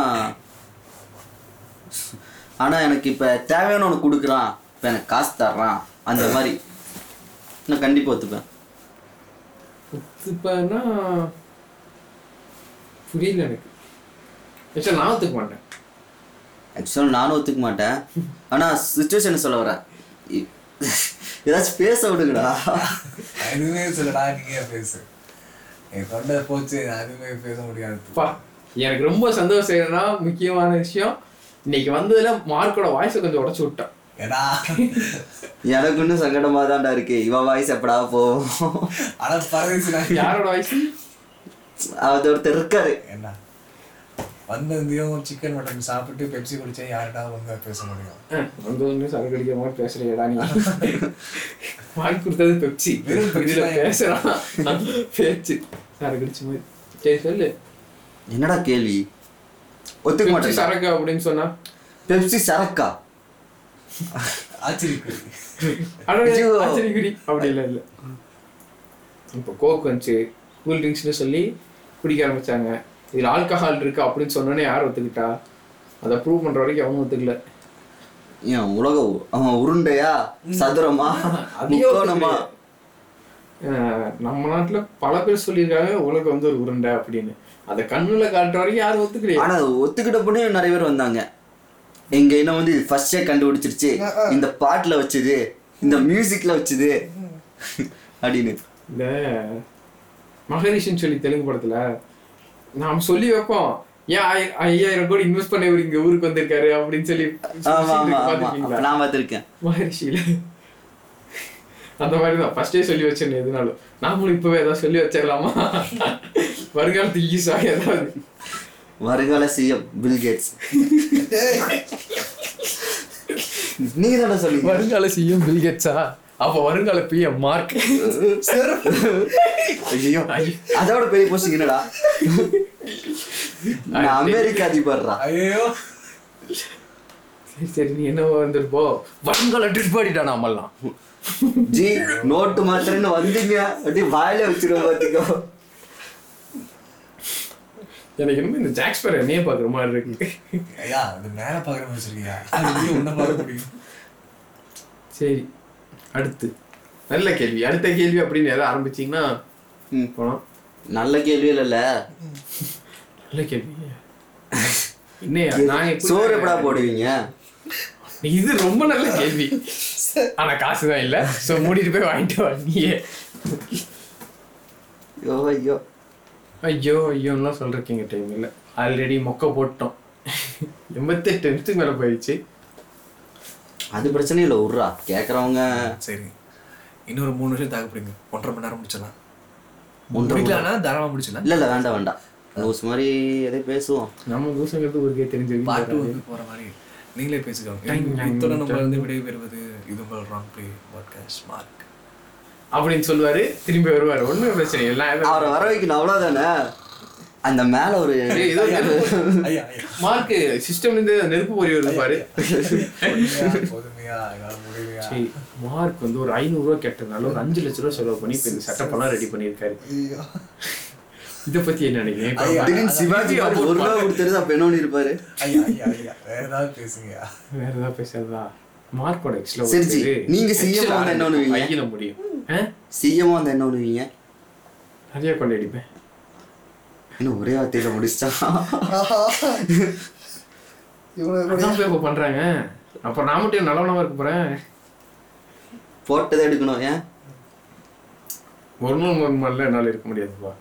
ஆனா எனக்கு இப்ப தேவையான ஒன்று கொடுக்குறான். இப்ப எனக்கு காசு தர்றான். அந்த மாதிரி நான் கண்டிப்பா ஒத்துப்பேன். ஒத்துப்பேன்னா புரியல எனக்கு. நான் ஒத்துக்க மாட்டேன். ஆக்சுவலாக நானும் ஒத்துக்க மாட்டேன். ஆனா சுச்சுவேஷன் சொல்ல வரேன். ஏதாச்சும் பேச விடுங்கடா. எதுவுமே சொல்லடா நீங்க பேசு. என் தொண்டை போச்சு எதுவுமே பேச முடியாது. எனக்கு ரொம்ப சந்தோஷம் என்னன்னா முக்கியமான விஷயம் இன்னைக்கு வந்ததுல மார்க்கோட வாய்ஸை கொஞ்சம் உடச்சு விட்டான். ஏடா. எனக்கு இன்னும் சங்கடமா தான்டா இருக்கு. இவ வாய்ஸ் எப்படா போவோம் ஆனா பரதேசி நான் யாரோட வாய்ஸ் அது ஒருத்தர் இருக்காரு என்ன? வந்ததையும் சிக்கன் மட்டன் சாப்பிட்டு பெப்சி குடிச்சா யார்டா ஒழுங்கா பேச முடியும்? வந்து ஒன்று சரக்கு அடிக்கிற மாதிரி பேசுறியடா நீ. வாங்கி கொடுத்தது பெப்சி இதுல பேசுறான். பேச்சு. சரக்கு அடிச்ச மாதிரி சரி சொல்லு. என்னடா கேள்வி? ஒத்துக்க மாட்டேன் சரக்கு அப்படின்னு சொன்னா? பெப்சி சரக்கா? ஆச்சரியக்குடி. அப்படி இல்லை இல்லை. இப்போ கோக் வந்துச்சு. கூல் ட்ரிங்க்ஸ்னு சொல்லி குடிக்க ஆரம்பிச்சாங்க. இதுல ஆல்கஹால் இருக்கு அப்படின்னு சொன்னோன்னே யார் ஒத்துக்கிட்டா? அதை ப்ரூவ் பண்ற வரைக்கும் அவனும் ஒத்துக்கல. ஏன் உலக அவன் உருண்டையா? சதுரமா? முக்கோணமா? நம்ம நாட்டுல பல பேர் சொல்லியிருக்காங்க உலகம் வந்து ஒரு உருண்டை அப்படின்னு. அதை கண்ணுல காட்டுற வரைக்கும் யாரும் ஒத்துக்கலையே. ஆனா ஒத்துக்கிட்ட பொண்ணே நிறைய பேர் வந்தாங்க. எங்க இனம் வந்து ஃபர்ஸ்டே கண்டுபிடிச்சிருச்சு. இந்த பாட்டுல வச்சது இந்த மியூசிக்ல வச்சது. அப்படின்னு. இந்த மகரிஷின்னு சொல்லி தெலுங்கு படத்துல நாம் சொல்லி வைப்போம். ஏன் ஐ- ஐயாயிரம் கோடி இன்வெஸ்ட் பண்ண இவர் இங்க ஊருக்கு வந்திருக்காரு அப்படின்னு சொல்லி நான் பார்த்திருக்கேன். மகரிஷியில. அந்த மாதிரி தான் ஃபர்ஸ்டே சொல்லி வச்சேன் எதுனாலும். நாமளும் இப்பவே ஏதாவது சொல்லி வச்சிடலாமா? வருங்காலத்துக்கு ஈஸா ஏதாவது வருங்கால சிஎம் பில் கேட்ஸ் நீங்க தானே சொல்லுங்க வருங்கால சிஎம் பில்கேட்ஸா அப்ப வருங்கால பிஎம் மார்க் ஐயோ. அதோட பெரிய போஸ்டிங் என்னடா? நான் அமெரிக்க அதிபர்ரா. ஐயோ சரி சரி நீ என்ன வந்துருப்போ வருங்கால ட்ரிட் பாடிட்டா நாமெல்லாம். ஜி நோட்டு மாத்திரன்னு வந்தீங்க. அப்படியே வாயில வச்சிருவோம் பாத்துக்கோ எனக்கு இன்னும் இந்த ஜாக்ஸ்பர் என்னையே பாக்குற மாதிரி இருக்கு. ஐயா அது மேல பாக்குற மாதிரி வச்சிருக்கியா? அது உன்ன பார்க்க முடியும். சரி அடுத்து. நல்ல கேள்வி. அடுத்த கேள்வி அப்படின்னு எதாவது ஆரம்பிச்சீங்கன்னா ம். போலாம். நல்ல கேள்வி இல்லைல்ல? நல்ல கேள்வி. இன்னையா சோறு எப்படா போடுவீங்க? இது ரொம்ப நல்ல கேள்வி. ஆனா காசு தான் இல்ல. சோ மூடிட்டு போய் வாங்கிட்டு வா நீயே. ஐயோ ஐயோ. ஐயோ ஐயோன்னுலாம் சொல்றீங்க டைம் இல்ல. ஆல்ரெடி மொக்க போட்டோம். எண்பத்தெட்டு நிமிஷத்துக்கு மேல போயிடுச்சு. அது பிரச்சனை இல்லை விட்றா கேட்குறவங்க சரி. இன்னொரு மூணு வருஷம் தாக்கு பிடிங்க. ஒன்றரை மணி நேரம் முடிச்சிடலாம். ஒன்றரை மணி முடிக்கலன்னா தாராளமா முடிச்சிடலாம். இல்லை இல்லை வேண்டாம் வேண்டாம். லூஸ் மாதிரி எதே பேசுவோம்? நம்ம தூசங்கிறது ஊருக்கே தெரிஞ்ச பார்ட் டூ வந்து போற மாதிரி நீங்களே பேசிக்கோங்க. இத்தோட நம்ம வந்து விடைபெறுவது இது உங்கள் ராங் பிளே பாட்காஸ்ட் மார்க் அப்படின்னு சொல்லுவாரு திரும்பி வருவாரு. ஒண்ணும் பிரச்சனை இல்லை. அவரை வர வைக்கணும் அவ்வளோதானே அந்த மேல ஒரு மார்க் சிஸ்டம்ல இருந்து நெருப்பு பொறி வருது பாரு. பொறுமையா என்னால முடியலையா சரி மார்க் வந்து ஒரு ஐநூறு ரூபா கேட்டதுனால ஒரு அஞ்சு லட்ச ரூபா செலவு பண்ணி இப்ப இந்த செட்டப் ரெடி பண்ணியிருக்காரு. இத பத்தி என்ன நினைக்கிறீங்க? திடீர்னு சிவாஜி ஒரு ரூபா கொடுத்துட்டு அப்ப என்ன இருப்பாரு ஐயா ஐயா ஐயா. வேற ஏதாவது பேசுங்க. வேற ஏதாவது பேசுறதா? மார்க்கோட எக்ஸ்ல. நீங்க வந்து என்ன பண்ணுவீங்க? ஐயில முடியும். ஆ? சிஎம்மா வந்து என்ன பண்ணுவீங்க? நிறைய கொண்டாடிப்பேன் இன்னும் ஒரே வார்த்தையில போய் இப்ப பண்றாங்க. அப்ப நான் மட்டும் நல்லவனமா இருக்க போறேன். போட்டதை எடுக்கணும் ஏன்? ஒரு நாள் ஒரு நாள்ல என்னால இருக்க முடியாதுப்பா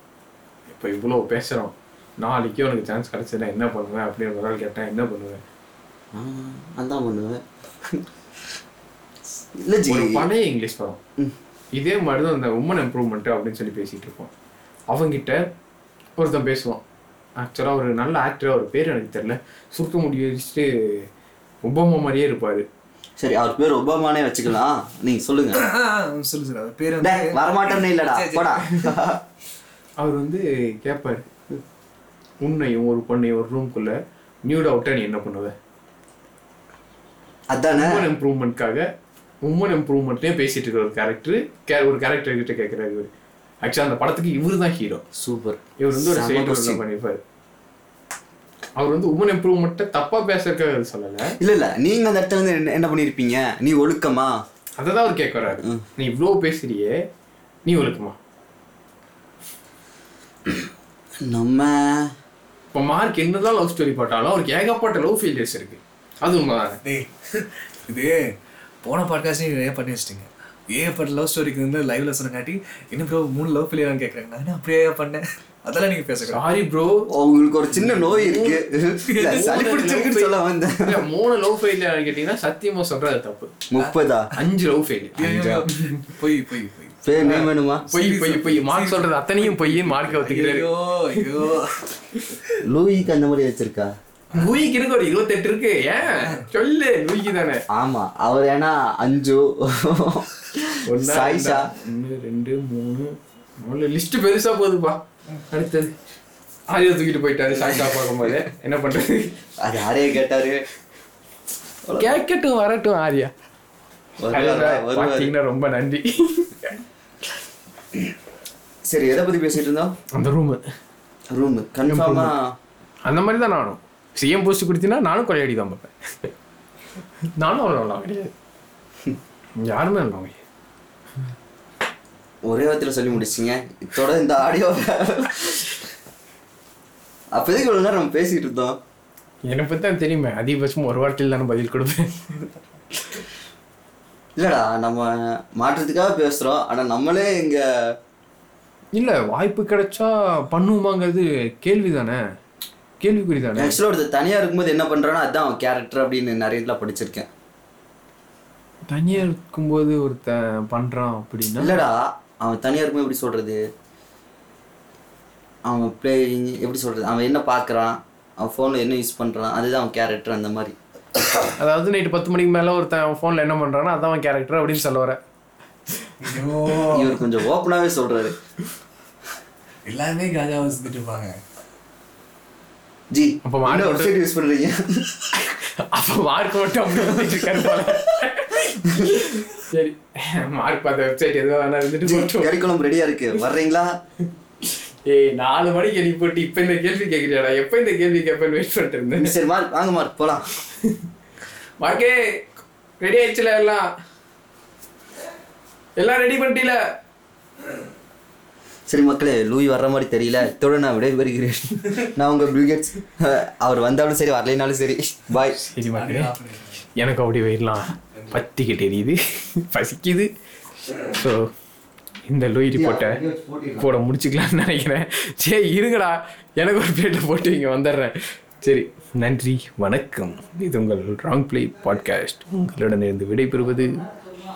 இப்ப இவ்வளவு பேசுறோம். நாளைக்கு உனக்கு சான்ஸ் கிடைச்சதுன்னா என்ன பண்ணுவேன்? அப்படின்னு ஒரு நாள் கேட்டேன் என்ன பண்ணுவேன்? ஆ, அதான் பண்ணுவேன். இல்ல பழைய இங்கிலீஷ் படம். இதே மாதிரி தான் அந்த உமன் இம்ப்ரூவ்மெண்ட் அப்படின்னு சொல்லி பேசிட்டு இருப்போம் அவங்கிட்ட ஒருத்தன் பேசுவான். ஆக்சுவலாக ஒரு நல்ல ஆக்டர் அவர் பேர் எனக்கு தெரியல. சுருக்க முடி வச்சுட்டு ஒபாமா மாதிரியே இருப்பாரு. சரி அவர் பேர் ஒபாமானே வச்சுக்கலாம். நீங்க சொல்லுங்க. சொல்லு சார் அது பேர் வரமாட்டேன்னு இல்லடா. போடா. அவர் வந்து கேட்பாரு உன்னையும் ஒரு பொண்ணையும் ஒரு ரூம்குள்ள நியூட் அவுட்டா நீ என்ன பண்ணுவ? அதானே? இம்ப்ரூவ்மெண்ட்காக உமன் இம்ப்ரூவ்மெண்ட்லேயே பேசிட்டு இருக்கிற ஒரு கேரக்டர் ஒரு கேரக்டர் கிட்ட கேட்குறாரு இவர். ஆக்சுவலாக அந்த படத்துக்கு இவர் தான் ஹீரோ சூப்பர் இவர் வந்து ஒரு. பண்ணிருப்பாரு அவர் வந்து உமன் இம்ப்ரூவ்மெண்ட்டை தப்பா பேசுறதுக்காக அது சொல்லல. இல்ல இல்ல. நீங்க அந்த இடத்துல வந்து என்ன- என்ன பண்ணிருப்பீங்க நீ ஒழுக்கமா? அதை தான் அவர் கேட்க வர்றாரு நீ இவ்வளோ பேசுறியே நீ ஒழுக்குமா? நம்ம இப்போ மார்க் என்னதான் லவ் ஸ்டோரி போட்டாலும் அவருக்கு ஏகப்பட்ட லவ் ஃபெயிலியர்ஸ் இருக்கு. அது உண்மைதானே? டேய் இது போன பாட்காஸ்ட் நிறைய பண்ணி வச்சிட்டீங்க. ஏகப்பட்ட லவ் ஸ்டோரிக்கு வந்து லைவ்ல சொன்னங்காட்டி என்ன ப்ரோ மூணு லவ் ஃபெயிலியர் கேட்குறாங்க நான் அப்படியே பண்ணேன்? அதெல்லாம் நீங்க பேசுகிறோம் சாரி ப்ரோ உங்களுக்கு ஒரு சின்ன நோய் இருக்கு. சளி பிடிச்சிருக்குன்னு சொல்ல வந்தேன். மூணு லவ் ஃபெயிலியர் கேட்டீங்கன்னா சத்தியமா சொல்றது தப்பு. முப்பதா? அஞ்சு லவ் ஃபெயிலியர் போய் போய் போய். பேர் நேம் வேணுமா? பொய் பொய் பொய். மார்க் சொல்றது அத்தனையும் பொய் மார்க் ஐயோ ஐயோ. லூயிக்கு அந்த மாதிரி வச்சிருக்கா? லூயிக்கு இருக்கு ஒரு இருபத்தெட்டு இருக்கு. ஏன்? சொல்லு லூயிக்கு தானே. ஆமா அவர் ஏன்னா அஞ்சு. ஒண்ணா, சாயிஷா ஒண்ணு ரெண்டு மூணு. நாலு லிஸ்ட் பெருசா போகுதுப்பா. அடுத்தது ஆரியா தூக்கிட்டு போயிட்டாரு சாய்ஷா பார்க்கும்போது என்ன பண்றது? அது யாரையே கேட்டாரு. கேட்கட்டும் வரட்டும் ஆரியா. பார்த்தீங்கன்னா ரொம்ப நன்றி. சரி எதை பத்தி பேசிட்டு இருந்தோம்? அந்த ரூம். ரூம் கன்ஃபார்மா அந்த மாதிரி தான் நானும். சிஎம் போஸ்ட் கொடுத்தீங்கன்னா நானும் கொலையடி தான் பார்ப்பேன் நானும் அவ்வளோ நல்லா கிடையாது யாருமே நல்லா கிடையாது ஒரே வார்த்தையில சொல்லி முடிச்சிங்க. இதோட இந்த ஆடியோ அப்போதைக்கு இவ்வளவு நேரம் நம்ம பேசிட்டு இருந்தோம். என்னை பற்றி தான் தெரியுமே. அதிகபட்சம் ஒரு வார்த்தையில் தானே பதில் கொடுப்பேன். இல்லடா நம்ம மாற்றத்துக்காக பேசுறோம். ஆனா நம்மளே இங்க இல்லை வாய்ப்பு கிடைச்சா பண்ணுவோமாங்கிறது கேள்வி தானே கேள்விக்குறி தானே ஆக்சுவலாக ஒருத்தர் தனியா இருக்கும்போது என்ன பண்றானோ அதான் அவன் கேரக்டர் அப்படின்னு நிறைய இதெல்லாம் படிச்சிருக்கேன். தனியாக இருக்கும்போது ஒருத்தன் பண்ணுறான் அப்படின்னா? இல்லடா அவன் தனியா இருக்கும்போது எப்படி சொல்றது? அவன் பிளேயிங் எப்படி சொல்றது? அவன் என்ன பார்க்கறான்? அவன் ஃபோனில் என்ன யூஸ் பண்றான்? அதுதான் அவன் கேரக்டர் அந்த மாதிரி. அதாவது நைட்டு பத்து மணிக்கு மேலே ஒருத்தன் ஃபோனில் என்ன பண்ணுறானோ அதான் அவன் கேரக்டர் அப்படின்னு சொல்ல வரேன் ஐயோ. இவர் கொஞ்சம் ஓப்பனாவே சொல்றாரு. எல்லாருமே காஜாவை சுத்திட்டு இருப்பாங்க. ஜி அப்ப மாடு வெப்சைட் யூஸ் பண்றீங்க? அப்போ மார்க் மட்டும் அப்படி இருக்காரு போல. சரி மார்க் பார்த்த வெப்சைட் எதுவும் வேணா இருந்துட்டு கறிக்குழம்பு ரெடியா இருக்கு. வர்றீங்களா? ஏய் நாலு மணிக்கு எழுதி போட்டு இப்போ இந்த கேள்வி கேட்குறியாடா எப்போ இந்த கேள்வி கேட்பேன்னு வெயிட் பண்ணிட்டு இருந்தேன். சரி மார்க் வாங்க மார்க் போலாம். மார்க்கே ரெடி ஆயிடுச்சுல எல்லாம்? எல்லாம் ரெடி பண்ணிட்டீல? சரி மக்களே லூய் வர்ற மாதிரி தெரியல. இத்தோட நான் விடைபெறுகிறேன் நான் உங்க பில்கேட்ஸ் அவர் வந்தாலும் சரி வரலைனாலும் சரி. பாய் சரி மக்களே எனக்கு அப்படி போயிடலாம் பத்திக்கிட்டு எரியுது பசிக்குது. ஸோ இந்த லூயி ரிப்போர்ட்டை போட முடிச்சுக்கலாம்னு நினைக்கிறேன். சரி இருங்கடா. எனக்கு ஒரு பிளேட்டை போட்டு இங்கே வந்துடுறேன். சரி நன்றி வணக்கம். இது உங்கள் ராங் பிளே பாட்காஸ்ட் உங்களிடம் இருந்து விடைபெறுவது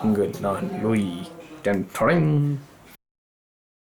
உங்கள் நான் லூயி. டென் தொடங்